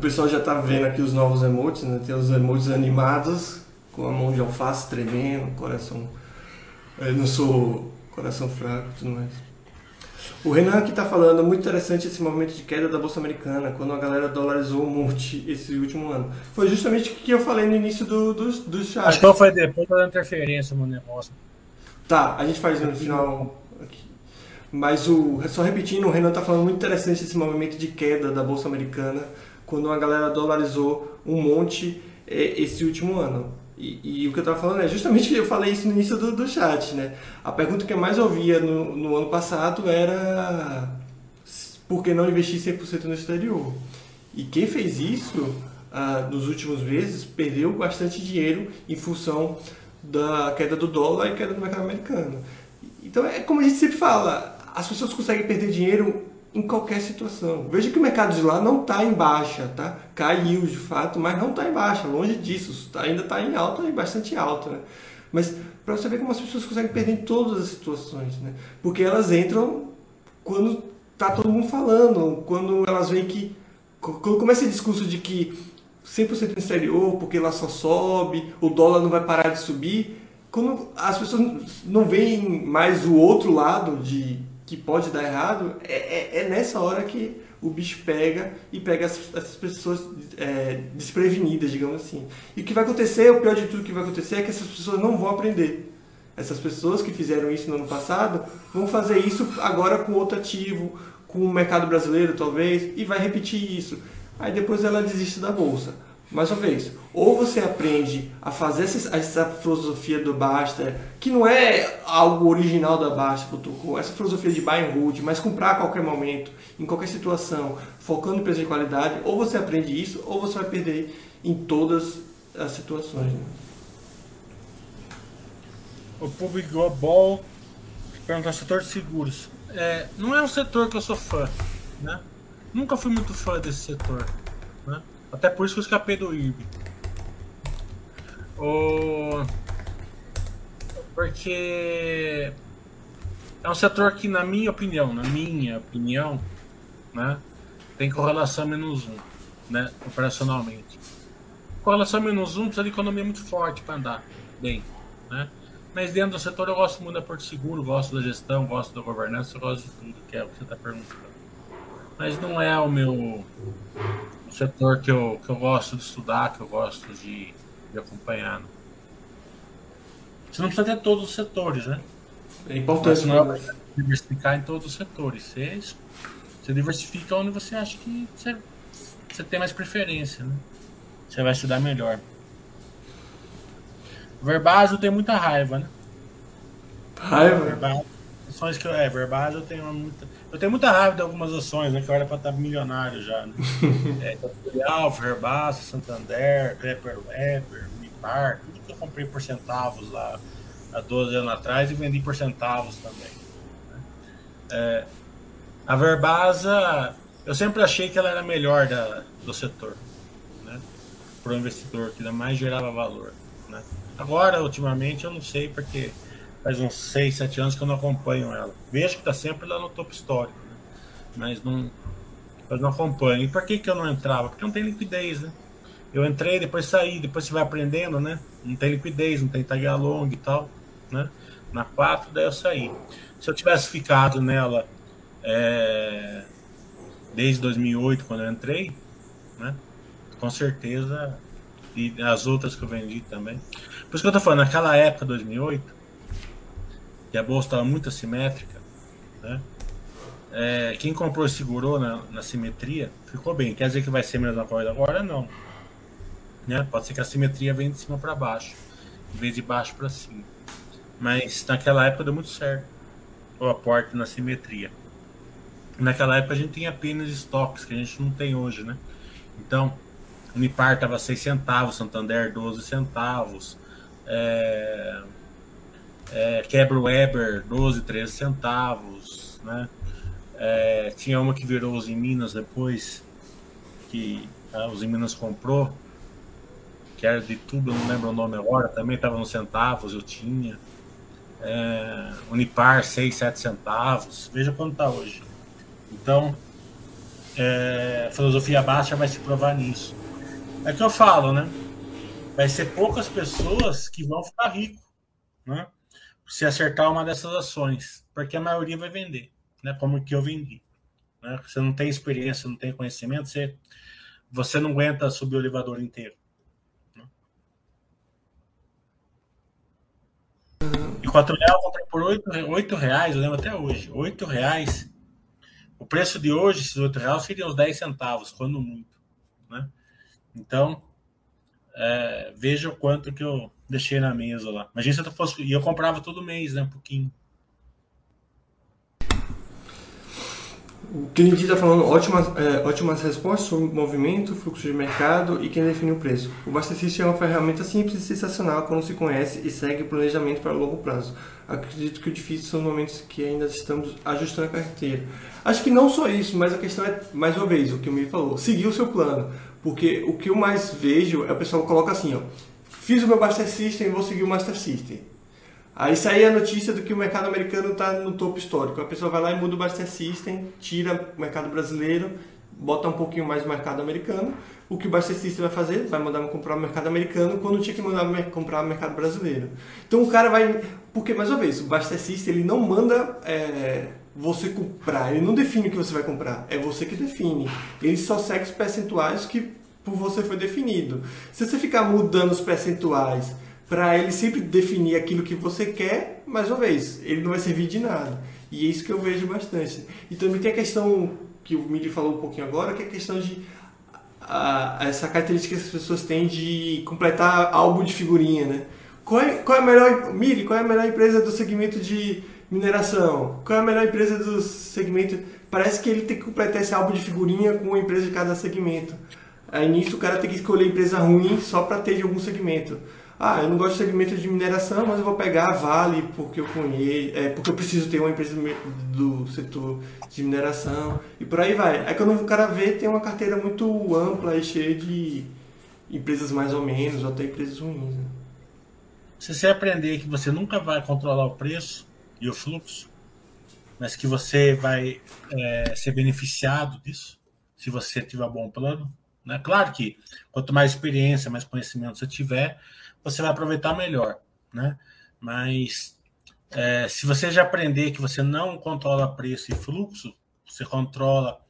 Pessoal já tá vendo aqui os novos emotes, né? Tem os emotes animados, com a mão de alface tremendo, coração. Eu não sou coração fraco e tudo mais. O Renan aqui tá falando, muito interessante esse movimento de queda da Bolsa Americana, quando a galera dolarizou um monte esse último ano. Foi justamente o que eu falei no início do, do, do chat. Acho que foi depois da interferência no negócio. Tá, a gente faz no final aqui. Mas o, só repetindo, o Renan tá falando muito interessante esse movimento de queda da Bolsa Americana quando a galera dolarizou um monte é, esse último ano. E, e, o que eu estava falando é justamente eu falei isso no início do, do chat, né? A pergunta que eu mais ouvia no, no ano passado era por que não investir 100% no exterior? E quem fez isso ah, nos últimos meses perdeu bastante dinheiro em função da queda do dólar e queda do mercado americano. Então é como a gente sempre fala, as pessoas conseguem perder dinheiro em qualquer situação. Veja que o mercado de lá não está em baixa, tá? Caiu de fato, mas não está em baixa, longe disso, tá, ainda está em alta e bastante alta, né? Mas para você ver como as pessoas conseguem perder em todas as situações, né? Porque elas entram quando tá todo mundo falando, quando elas veem que quando começa esse discurso de que 100% no exterior, porque lá só sobe, o dólar não vai parar de subir, quando as pessoas não veem mais o outro lado de que pode dar errado, é, é, é, nessa hora que o bicho pega e pega essas pessoas é, desprevenidas, digamos assim. E o que vai acontecer, o pior de tudo que vai acontecer é que essas pessoas não vão aprender. Essas pessoas que fizeram isso no ano passado vão fazer isso agora com outro ativo, com o mercado brasileiro talvez, e vai repetir isso. Aí depois ela desiste da bolsa mais uma vez, ou você aprende a fazer essa, essa filosofia do Basta, que não é algo original da Basta.com, essa filosofia de buy and hold, mas comprar a qualquer momento, em qualquer situação, focando em preço de qualidade, ou você aprende isso, ou você vai perder em todas as situações. Né? O Public Global perguntar setor de seguros. É, não é um setor que eu sou fã, né? Nunca fui muito fã desse setor? Até por isso que eu escapei do IRB. O... Porque é um setor que, na minha opinião, na minha opinião, né, tem correlação menos um, né, operacionalmente. Correlação menos um precisa de economia muito forte para andar bem, né? Mas dentro do setor eu gosto muito da Porto Seguro, gosto da gestão, gosto da governança, gosto de tudo, que é o que você está perguntando. Mas não é o meu um setor que eu, que eu gosto de estudar, que eu gosto de, de acompanhar. Né? Você não precisa ter todos os setores, né? É importante não é diversificar em todos os setores. Você, você diversifica onde você acha que você, você tem mais preferência, né? Você vai se dar melhor. O Verbásio tem muita raiva, né? Raiva? Ações que eu, é, Verbasa eu tenho muita. Eu tenho muita raiva de algumas ações, né? Que era para estar milionário já. Né? é, Alfa, Verbasa, Santander, Pepper Webber, Unipar, tudo que eu comprei por centavos lá há 12 anos atrás e vendi por centavos também. Né? É, a Verbasa, eu sempre achei que ela era melhor da, do setor, né? Para o investidor, que mais gerava valor. Né? Agora, ultimamente, eu não sei porque faz uns 6, 7 anos que eu não acompanho ela. Vejo que está sempre lá no topo histórico, né? mas não, eu não acompanho. E por que, que eu não entrava? Porque não tem liquidez, né? Eu entrei, depois saí, depois você vai aprendendo, né? Não tem liquidez, não tem tag along e tal, né? Na 4, daí eu saí. Se eu tivesse ficado nela é, desde 2008, quando eu entrei, né? Com certeza, e as outras que eu vendi também. Por isso que eu tô falando, naquela época, 2008, que a bolsa estava muito assimétrica, né? É, quem comprou e segurou na, na, simetria ficou bem. Quer dizer que vai ser menos na corrida agora? Não. Né? Pode ser que a simetria venha de cima para baixo, em vez de baixo para cima. Mas naquela época deu muito certo o aporte na simetria. Naquela época a gente tinha apenas estoques que a gente não tem hoje, né? Então, Unipar estava 6 centavos, Santander 12 centavos, é, é, Quebra Weber 12, 13 centavos, né? É, tinha uma que virou os em Minas depois, que ah, os em Minas comprou, que era de tudo, eu não lembro o nome agora, também estava nos centavos, eu tinha. É, Unipar 6, 7 centavos, veja quanto está hoje. Então, é, a filosofia baixa vai se provar nisso. É que eu falo, né? Vai ser poucas pessoas que vão ficar ricos, né? Se acertar uma dessas ações, porque a maioria vai vender, né? Como que eu vendi. Né? Você não tem experiência, não tem conhecimento, você, você não aguenta subir o elevador inteiro. Né? E 4 reais eu por 8, 8 reais, eu lembro até hoje. 8 reais. O preço de hoje, esses 8 reais, seriam uns 10 centavos, quando muito. Né? Então, é, veja o quanto que eu deixei na mesa lá. Imagina se eu fosse. E eu comprava todo mês, né? Um pouquinho. O Kennedy está falando ótimas, é, ótimas respostas sobre movimento, fluxo de mercado e quem define o preço. O Bastecist é uma ferramenta simples e sensacional quando se conhece e segue o planejamento para longo prazo. Acredito que o difícil são momentos que ainda estamos ajustando a carteira. Acho que não só isso, mas a questão é, mais uma vez, o que o Me falou, seguir o seu plano. Porque o que eu mais vejo é o pessoal coloca assim, ó, fiz o meu Master System e vou seguir o Master System. Aí sai a notícia do que o mercado americano está no topo histórico. A pessoa vai lá e muda o Master System, tira o mercado brasileiro, bota um pouquinho mais o mercado americano. O que o Master System vai fazer? Vai mandar comprar o mercado americano quando tinha que mandar comprar o mercado brasileiro. Então o cara vai... Porque, mais uma vez, o Master System ele não manda... É você comprar. Ele não define o que você vai comprar, é você que define. Ele só segue os percentuais que por você foi definido. Se você ficar mudando os percentuais para ele sempre definir aquilo que você quer, mais uma vez, ele não vai servir de nada. E é isso que eu vejo bastante. E também tem a questão que o Mili falou um pouquinho agora, que é a questão de a, essa característica que as pessoas têm de completar álbum de figurinha, né? Qual é, qual é a melhor, Mili, qual é a melhor empresa do segmento de mineração. Qual é a melhor empresa do segmento? Parece que ele tem que completar esse álbum de figurinha com uma empresa de cada segmento. Aí nisso o cara tem que escolher empresa ruim só para ter de algum segmento. Ah, eu não gosto de segmento de mineração, mas eu vou pegar a Vale porque eu conheço, é, porque eu preciso ter uma empresa do setor de mineração e por aí vai. Aí quando o cara vê, tem uma carteira muito ampla e cheia de empresas mais ou menos, ou até empresas ruins. Né? Se você aprender que você nunca vai controlar o preço, e o fluxo, mas que você vai é, ser beneficiado disso se você tiver um bom plano. Né? Claro que quanto mais experiência, mais conhecimento você tiver, você vai aproveitar melhor. Né? Mas é, se você já aprender que você não controla preço e fluxo, você controla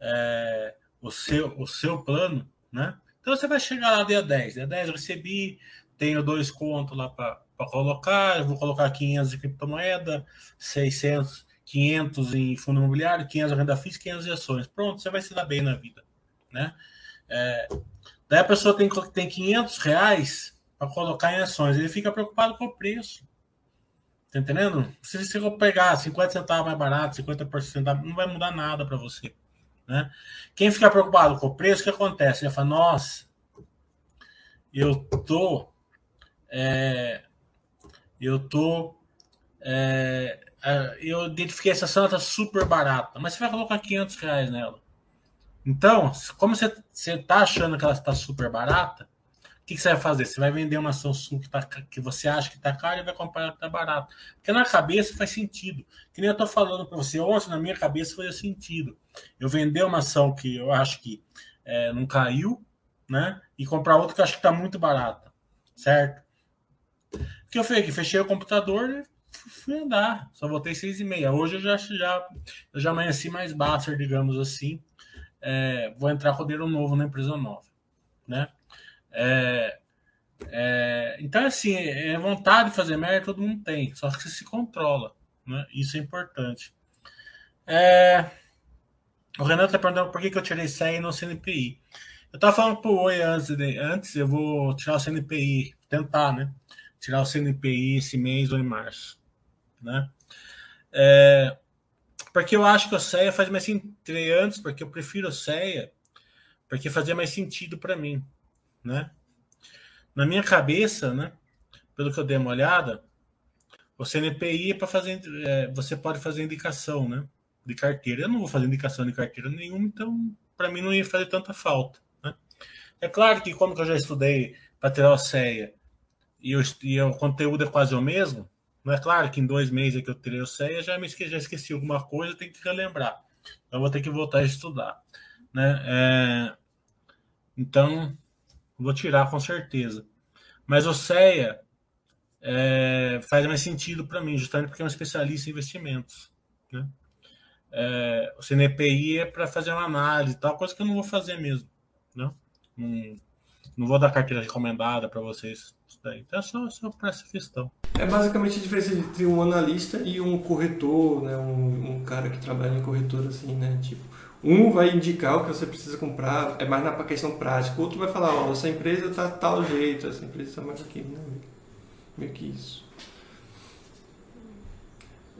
é, o, seu, o seu plano, né? Então você vai chegar lá dia 10. Dia 10 eu recebi, tenho dois contos lá para para colocar, vou colocar 500 em criptomoeda, 600, 500 em fundo imobiliário, 500 em renda fixa, 500 em ações. Pronto, você vai se dar bem na vida, né? É, daí a pessoa tem, tem 500 reais para colocar em ações, ele fica preocupado com o preço. Tá entendendo? Se você pegar 50 centavos mais barato, 50%, não vai mudar nada para você. Né? Quem fica preocupado com o preço, o que acontece? Ele fala, nossa, eu tô. É, eu tô. É, eu identifiquei essa ação, tá super barata, mas você vai colocar 500 reais nela. Então, como você, você tá achando que ela está super barata, o que, que, você vai fazer? Você vai vender uma ação que, tá, que você acha que está cara e vai comprar que está barato. Porque na cabeça faz sentido. Que nem eu estou falando para você, ontem na minha cabeça fazia sentido. Eu vender uma ação que eu acho que é, não caiu, né? E comprar outra que eu acho que está muito barata. Certo? Que eu fiz? Fechei o computador e fui andar. Só voltei seis e meia. Hoje eu já, já, eu já amanheci mais baixo, digamos assim. É, vou entrar com dinheiro novo na empresa nova. Né? É, é, então, assim, é vontade de fazer merda, todo mundo tem, só que você se controla. Né? Isso é importante. É, o Renato está perguntando por que, que eu tirei SEI no CNPI. Eu estava falando pro Oi antes, antes, eu vou tirar o CNPI, tentar, né? Tirar o CNPI esse mês ou em março. Né? É, porque eu acho que o CEA faz mais sentido antes, porque eu prefiro o CEA, porque fazia mais sentido para mim né? Na minha cabeça, né? Pelo que eu dei uma olhada, o CNPI é para fazer, é, você pode fazer indicação, né? De carteira. Eu não vou fazer indicação de carteira nenhuma, então para mim não ia fazer tanta falta. Né? É claro que como que eu já estudei para tirar o CEA e, e o conteúdo é quase o mesmo, não é claro que em dois meses que eu tirei o CEA já me esqueci, já esqueci alguma coisa, tem que relembrar. Então vou ter que voltar a estudar, né? É, então Vou tirar com certeza. Mas o CEA é, faz mais sentido para mim, justamente porque é um especialista em investimentos. Né? É, o CNPI é para fazer uma análise tal, coisa que eu não vou fazer mesmo. Né? Não vou dar carteira recomendada para vocês. Então é só, só para essa questão. É basicamente a diferença entre um analista e um corretor, né? um, um cara que trabalha em corretor, assim, né? Tipo, um vai indicar o que você precisa comprar, é mais na questão prática. O outro vai falar, ó, essa empresa está tal jeito, essa empresa está mais aqui. Né? Meio que isso.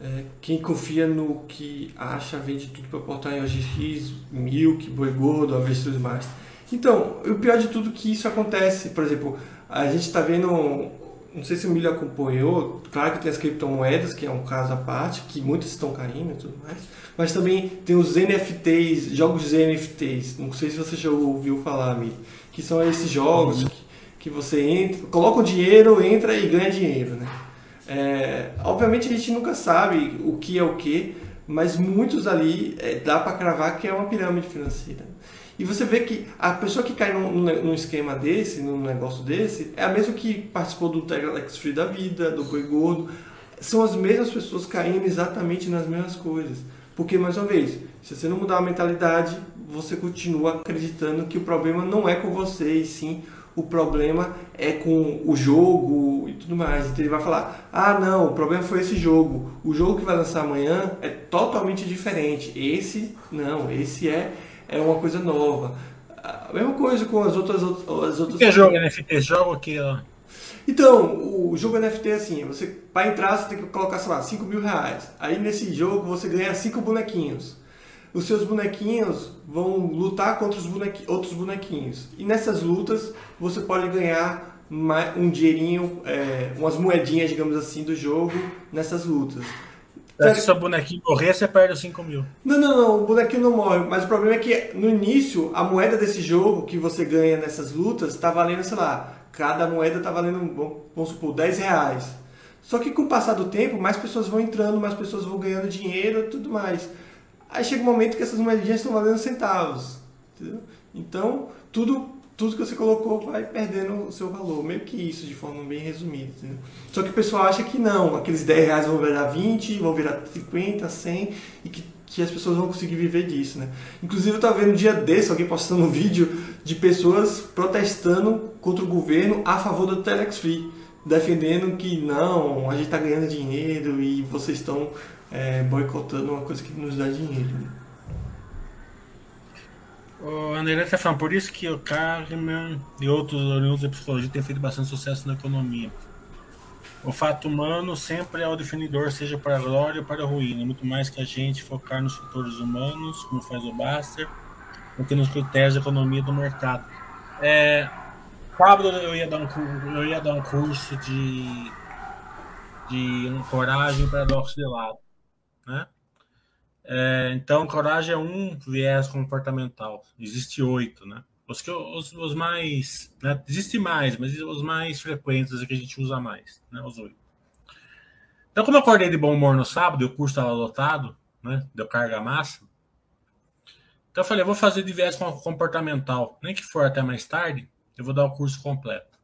É, quem confia no que acha, vende tudo para portar em OGX, Milk, Boi Gordo, Avestruz Master. Então, o pior de tudo é que isso acontece. Por exemplo, a gente está vendo não sei se o Milho acompanhou, claro que tem as criptomoedas, que é um caso à parte, que muitas estão caindo e tudo mais, mas também tem os NFTs, jogos de NFTs, não sei se você já ouviu falar, amigo, que são esses jogos uhum. que, que você entra, coloca o dinheiro, entra e ganha dinheiro, né? É, obviamente a gente nunca sabe o que é o que, mas muitos ali é, dá para cravar que é uma pirâmide financeira. E você vê que a pessoa que cai num, num, esquema desse, num negócio desse, é a mesma que participou do Telex Free da vida, do Boi Gordo. São as mesmas pessoas caindo exatamente nas mesmas coisas. Porque, mais uma vez, se você não mudar a mentalidade, você continua acreditando que o problema não é com você, e sim o problema é com o jogo e tudo mais. Então ele vai falar: ah, não, o problema foi esse jogo. O jogo que vai lançar amanhã é totalmente diferente. Esse, não, esse é é uma coisa nova. A mesma coisa com as outras. As outras... O que é jogo NFT? Jogo aqui, ó. Então, o jogo NFT é assim, você para entrar você tem que colocar, sei lá, 5 mil reais. Aí nesse jogo você ganha 5 bonequinhos. Os seus bonequinhos vão lutar contra os bonequi outros bonequinhos. E nessas lutas você pode ganhar um dinheirinho, é, umas moedinhas, digamos assim, do jogo nessas lutas. Se seu bonequinho morrer, você perde os 5 mil. Não, não, não, o bonequinho não morre. Mas o problema é que no início, a moeda desse jogo que você ganha nessas lutas tá valendo, sei lá, cada moeda tá valendo, vamos supor, 10 reais. Só que com o passar do tempo, mais pessoas vão entrando, mais pessoas vão ganhando dinheiro e tudo mais. Aí chega um momento que essas moedinhas estão valendo centavos. Entendeu? Então, tudo tudo que você colocou vai perdendo o seu valor. Meio que isso, de forma bem resumida. Entendeu? Só que o pessoal acha que não, aqueles 10 reais vão virar 20, vão virar 50, 100 e que, que as pessoas vão conseguir viver disso. Né? Inclusive, eu estava vendo um dia desse alguém postando um vídeo de pessoas protestando contra o governo a favor do Telex Free, defendendo que não, a gente está ganhando dinheiro e vocês estão é, boicotando uma coisa que nos dá dinheiro. Né? O André está falando, por isso que o Kahneman e outros oriundos da psicologia têm feito bastante sucesso na economia. O fato humano sempre é o definidor, seja para a glória ou para a ruína, muito mais que a gente focar nos fatores humanos, como faz o Baster, do que nos critérios da economia do mercado. É, eu ia dar um, eu ia dar um curso de, de coragem para paradoxo de lado, né? É, então, coragem é um viés comportamental. Existe oito, né? Os, que, os, os mais. Né? Existe mais, mas os mais frequentes é que a gente usa mais, né? Os oito. Então, como eu acordei de bom humor no sábado e o curso estava lotado, né? Deu carga massa. Então eu falei, eu vou fazer de viés comportamental. Nem que for até mais tarde, eu vou dar o curso completo.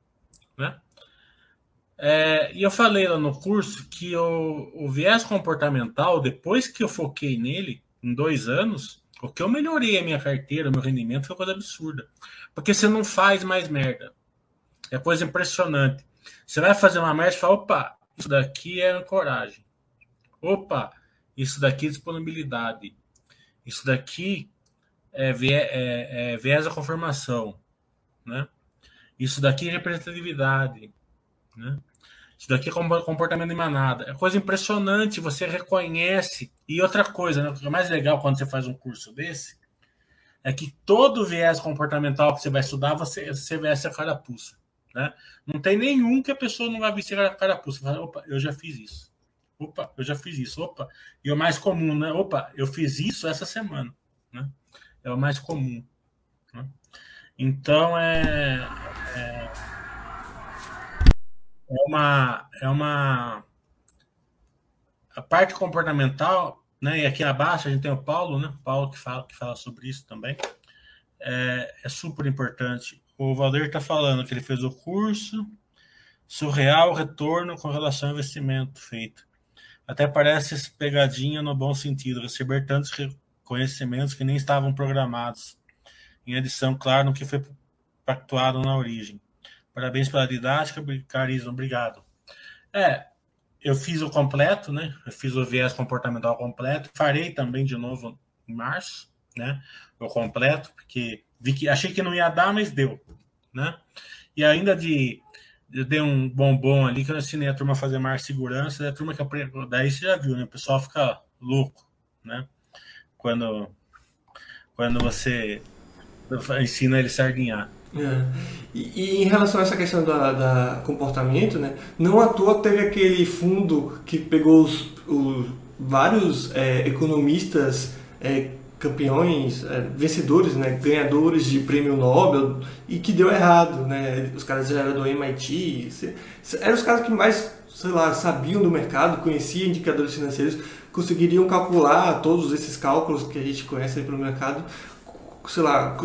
Né? É, e eu falei lá no curso que o, o viés comportamental, depois que eu foquei nele, em dois anos, o que eu melhorei a minha carteira, meu rendimento, foi coisa absurda. Porque você não faz mais merda. É coisa impressionante. Você vai fazer uma merda e fala, opa, isso daqui é coragem. Opa, isso daqui é disponibilidade. Isso daqui é, é, é viés da confirmação. Né? Isso daqui é representatividade. Né? Isso daqui é comportamento de manada. É coisa impressionante, você reconhece. E outra coisa, né, o que é mais legal quando você faz um curso desse, é que todo viés comportamental que você vai estudar, você, você veste a carapuça. Né? Não tem nenhum que a pessoa não vai vestir a carapuça. Fala, Opa, eu já fiz isso. Opa, eu já fiz isso. Opa, e o mais comum, né? Opa, eu fiz isso essa semana. Né? É o mais comum. Né? Então é, é é uma, é uma a parte comportamental, né? E aqui abaixo a gente tem o Paulo, né? Paulo que fala que fala sobre isso também. É, é super importante. O Valdir está falando que ele fez o curso surreal retorno com relação ao investimento feito. Até parece pegadinha no bom sentido, receber tantos conhecimentos que nem estavam programados. Em adição, claro, no que foi pactuado na origem. Parabéns pela didática, carisma, obrigado. É, eu fiz o completo, né? Eu fiz o viés comportamental completo. Farei também de novo em março, né? O completo, porque vi que achei que não ia dar, mas deu, né? E ainda de eu dei um bombom ali que eu ensinei a turma a fazer mais segurança, da turma que daí você já viu, né? O pessoal fica louco, né? Quando quando você ensina ele a sardinhar. É. E, e, em relação a essa questão da, comportamento, né, não à toa teve aquele fundo que pegou os, os vários é, economistas é, campeões, é, vencedores, né, ganhadores de prêmio Nobel e que deu errado, né? Os caras eram do MIT, eram os caras que mais, sei lá, sabiam do mercado, conheciam indicadores financeiros, conseguiriam calcular todos esses cálculos que a gente conhece pelo mercado, sei lá,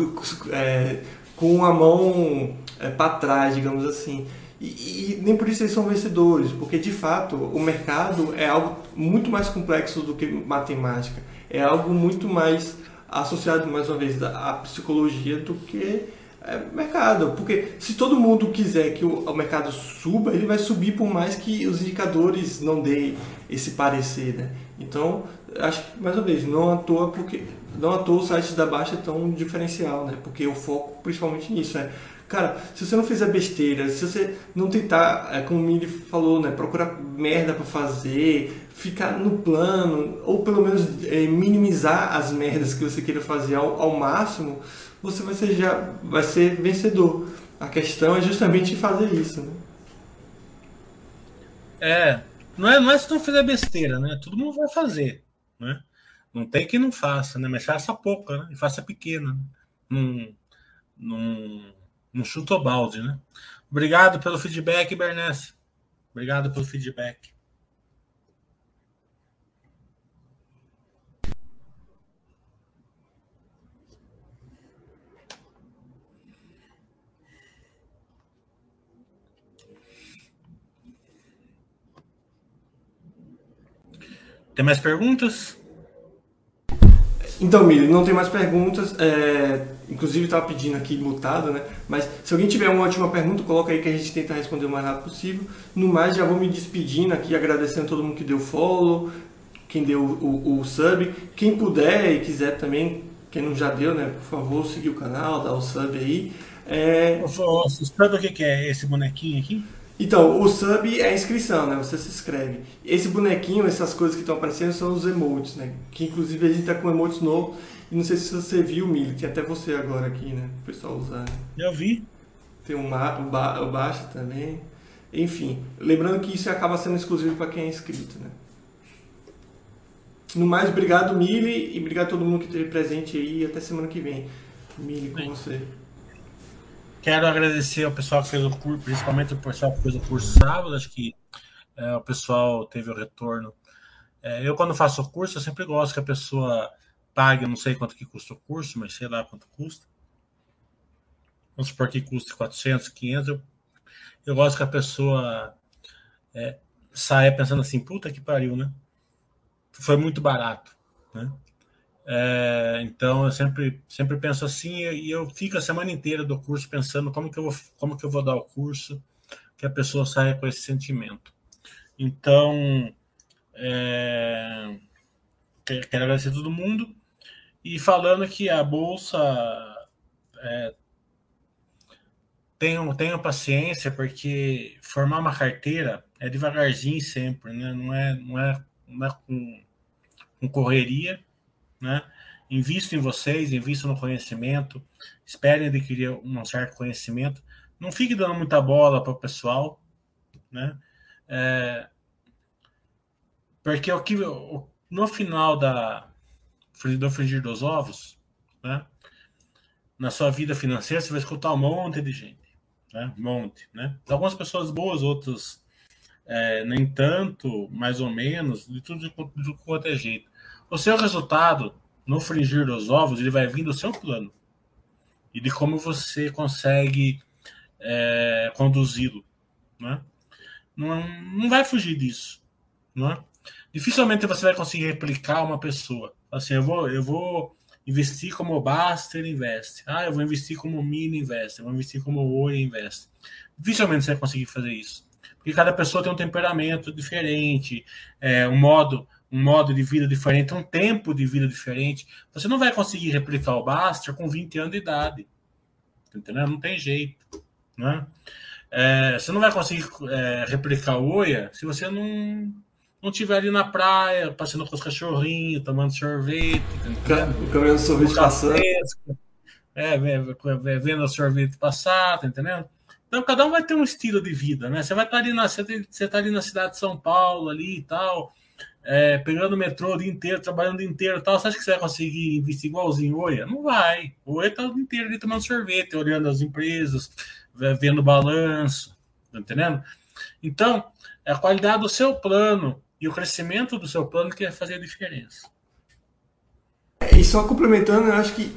é, com a mão é, para trás, digamos assim. E, e, nem por isso eles são vencedores, porque de fato o mercado é algo muito mais complexo do que matemática. É algo muito mais associado, mais uma vez, à psicologia do que é, mercado. Porque se todo mundo quiser que o, mercado suba, ele vai subir por mais que os indicadores não deem esse parecer. Né? Então, acho que, mais uma vez, não à toa, porque não à toa o site da Baixa é tão diferencial, né? Porque o foco principalmente nisso é, cara, se você não fizer besteira, se você não tentar, é, como o Mili falou, né, procurar merda para fazer, ficar no plano, ou pelo menos é, minimizar as merdas que você queira fazer ao, ao máximo, você vai ser, já, vai ser vencedor. A questão é justamente fazer isso, né? É, não é, não é se não fizer besteira, né? Todo mundo vai fazer, né? Não tem que não faça, né? Mas faça pouca, né? E faça pequena. Né? Não, não, não chuta o balde, né? Obrigado pelo feedback, Bernes. Obrigado pelo feedback. Tem mais perguntas? Então, Mili, não tem mais perguntas. É, inclusive estava pedindo aqui mutado, né? Mas se alguém tiver uma última pergunta, coloca aí que a gente tenta responder o mais rápido possível. No mais, já vou me despedindo aqui, agradecendo a todo mundo que deu follow, quem deu o, o, o sub. Quem puder e quiser também, quem não já deu, né? Por favor, seguir o canal, dar o sub aí. É... O sub o que é esse bonequinho aqui? Então, o sub é a inscrição, né? Você se inscreve. Esse bonequinho, essas coisas que estão aparecendo são os emotes, né? Que inclusive a gente tá com emotes novos. E não sei se você viu, Mili, tem até você agora aqui, né? O pessoal usando. Eu vi. Tem um, o, ba, o baixa também. Enfim, lembrando que isso acaba sendo exclusivo para quem é inscrito, né? No mais, obrigado, Mili, e obrigado a todo mundo que esteve presente aí. Até semana que vem. Mili, com Bem. você. Quero agradecer ao pessoal que fez o curso, principalmente o pessoal que fez o curso sábado, acho que é, o pessoal teve o retorno. É, eu, quando faço o curso, eu sempre gosto que a pessoa pague, não sei quanto que custa o curso, mas sei lá quanto custa. Vamos supor que custe 400, 500. Eu, eu gosto que a pessoa é, saia pensando assim, puta que pariu, né? Foi muito barato, né? É, então eu sempre, sempre penso assim e eu fico a semana inteira do curso pensando como que eu vou, como que eu vou dar o curso, que a pessoa saia com esse sentimento. Então, é, quero agradecer a todo mundo e falando que a bolsa é, tenham, tenham paciência, porque formar uma carteira é devagarzinho sempre, né? não, é, não, é, não é com, com correria né? Invisto em vocês, invisto no conhecimento, esperem adquirir um certo conhecimento. Não fique dando muita bola para o pessoal, né? É, porque o que, no final da, do frigir dos ovos, né? Na sua vida financeira, você vai escutar um monte de gente, né? Um monte, né? Algumas pessoas boas, outras é, nem tanto, mais ou menos, de tudo de, de qualquer jeito. O seu resultado, no frigir dos ovos, ele vai vir do seu plano e de como você consegue é, conduzi-lo. Né? Não, não vai fugir disso. Né? Dificilmente você vai conseguir replicar uma pessoa. Assim, eu vou, eu vou investir como Baster investe. Ah, eu vou investir como Mini investe. Eu vou investir como Oi investe. Dificilmente você vai conseguir fazer isso. Porque cada pessoa tem um temperamento diferente, é, um modo um modo de vida diferente, um tempo de vida diferente. Você não vai conseguir replicar o Baster com 20 anos de idade. Entendeu? Não tem jeito. Né? É, você não vai conseguir é, replicar o Oia se você não não estiver ali na praia, passeando com os cachorrinhos, tomando sorvete. Comendo sorvete passando. É, vendo o sorvete passar, tá entendendo? Então cada um vai ter um estilo de vida, né? Você vai estar ali na, você tá ali na cidade de São Paulo ali e tal é, pegando o metrô o dia inteiro, trabalhando o dia inteiro tal, você acha que você vai conseguir investir igualzinho Oia? Não vai. O Oia tá o dia inteiro ali tomando sorvete, olhando as empresas, vendo o balanço, tá entendendo? Então, é a qualidade do seu plano e o crescimento do seu plano que vai fazer a diferença. E só complementando, eu acho que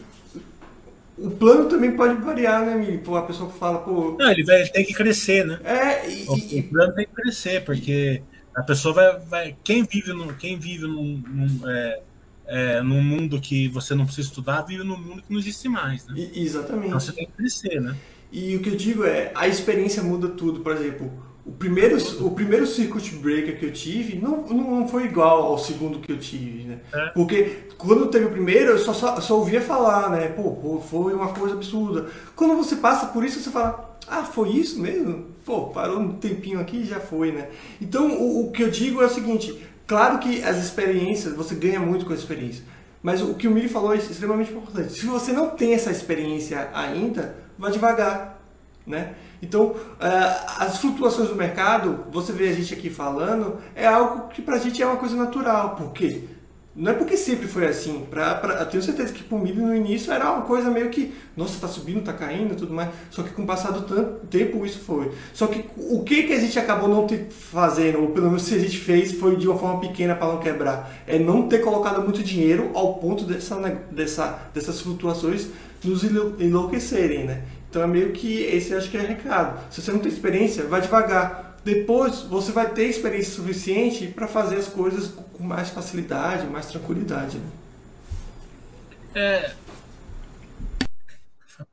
o plano também pode variar, né, Mi? Pô, a pessoa que fala, pô. Não, ele, vai, ele tem que crescer, né? É, e, o, o plano tem que crescer, porque. A pessoa vai, vai quem vive no, quem vive num, num, é, é, num mundo que você não precisa estudar, vive num mundo que não existe mais, né? E, exatamente. Então você tem que crescer, né? E o que eu digo é, a experiência muda tudo. Por exemplo, o primeiro, o primeiro circuit breaker que eu tive não, não foi igual ao segundo que eu tive, né? É. Porque quando teve o primeiro, eu só, só, só ouvia falar, né? Pô, pô, foi uma coisa absurda. Quando você passa por isso, você fala, ah, foi isso mesmo? Pô, parou um tempinho aqui e já foi, né? Então, o, o, que eu digo é o seguinte: claro que as experiências, você ganha muito com a experiência. Mas o que o Miri falou é extremamente importante. Se você não tem essa experiência ainda, vá devagar, né? Então, uh, as flutuações do mercado, você vê a gente aqui falando, é algo que pra gente é uma coisa natural. Por quê? Não é porque sempre foi assim. Pra, pra, eu tenho certeza que para o milho no início era uma coisa meio que, nossa, tá subindo, tá caindo tudo mais. Só que com o passar do tanto tempo isso foi. Só que o que, que a gente acabou não fazendo, ou pelo menos se a gente fez, foi de uma forma pequena para não quebrar. É não ter colocado muito dinheiro ao ponto dessa, dessa, dessas flutuações nos enlouquecerem, né? Então é meio que esse acho que é o recado. Se você não tem experiência, vai devagar depois você vai ter experiência suficiente para fazer as coisas com mais facilidade, mais tranquilidade. Né? É,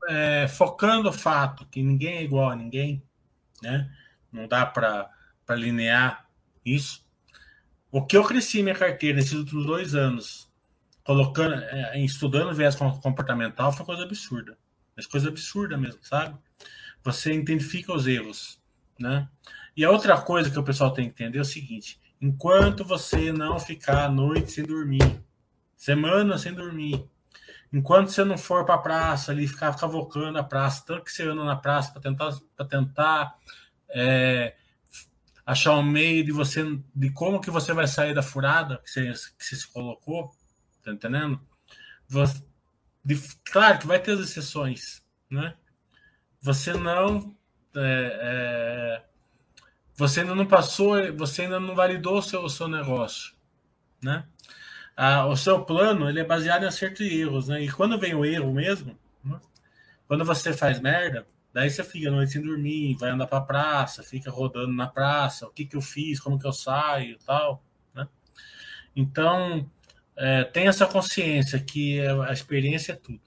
é, focando o fato que ninguém é igual a ninguém, né? não dá para linear isso. O que eu cresci minha carteira nesses últimos dois anos, colocando, é, estudando viés comportamental, foi coisa absurda. Mas coisa absurda mesmo, sabe? Você identifica os erros né? E a outra coisa que o pessoal tem que entender é o seguinte: enquanto você não ficar a noite sem dormir, semana sem dormir, enquanto você não for para a praça ali, ficar cavocando a praça, tanto que você anda na praça para tentar, pra tentar é, achar um meio de você, de como que você vai sair da furada que você, que você se colocou, tá entendendo? Você, de, claro que vai ter as exceções, né? Você não é, é, você ainda não passou, você ainda não validou o seu, o seu negócio, né? Ah, o seu plano ele é baseado em acertos e erros, né? E quando vem o erro mesmo, né? quando você faz merda, daí você fica a noite sem dormir, vai andar para praça, fica rodando na praça, o que que eu fiz, como que eu saio, tal, né? Então é, tem essa consciência que a experiência é tudo.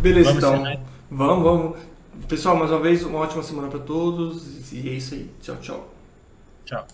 Beleza, vamos então. Vamos, vamos. Pessoal, mais uma vez, uma ótima semana para todos. E é isso aí. Tchau, tchau. Tchau.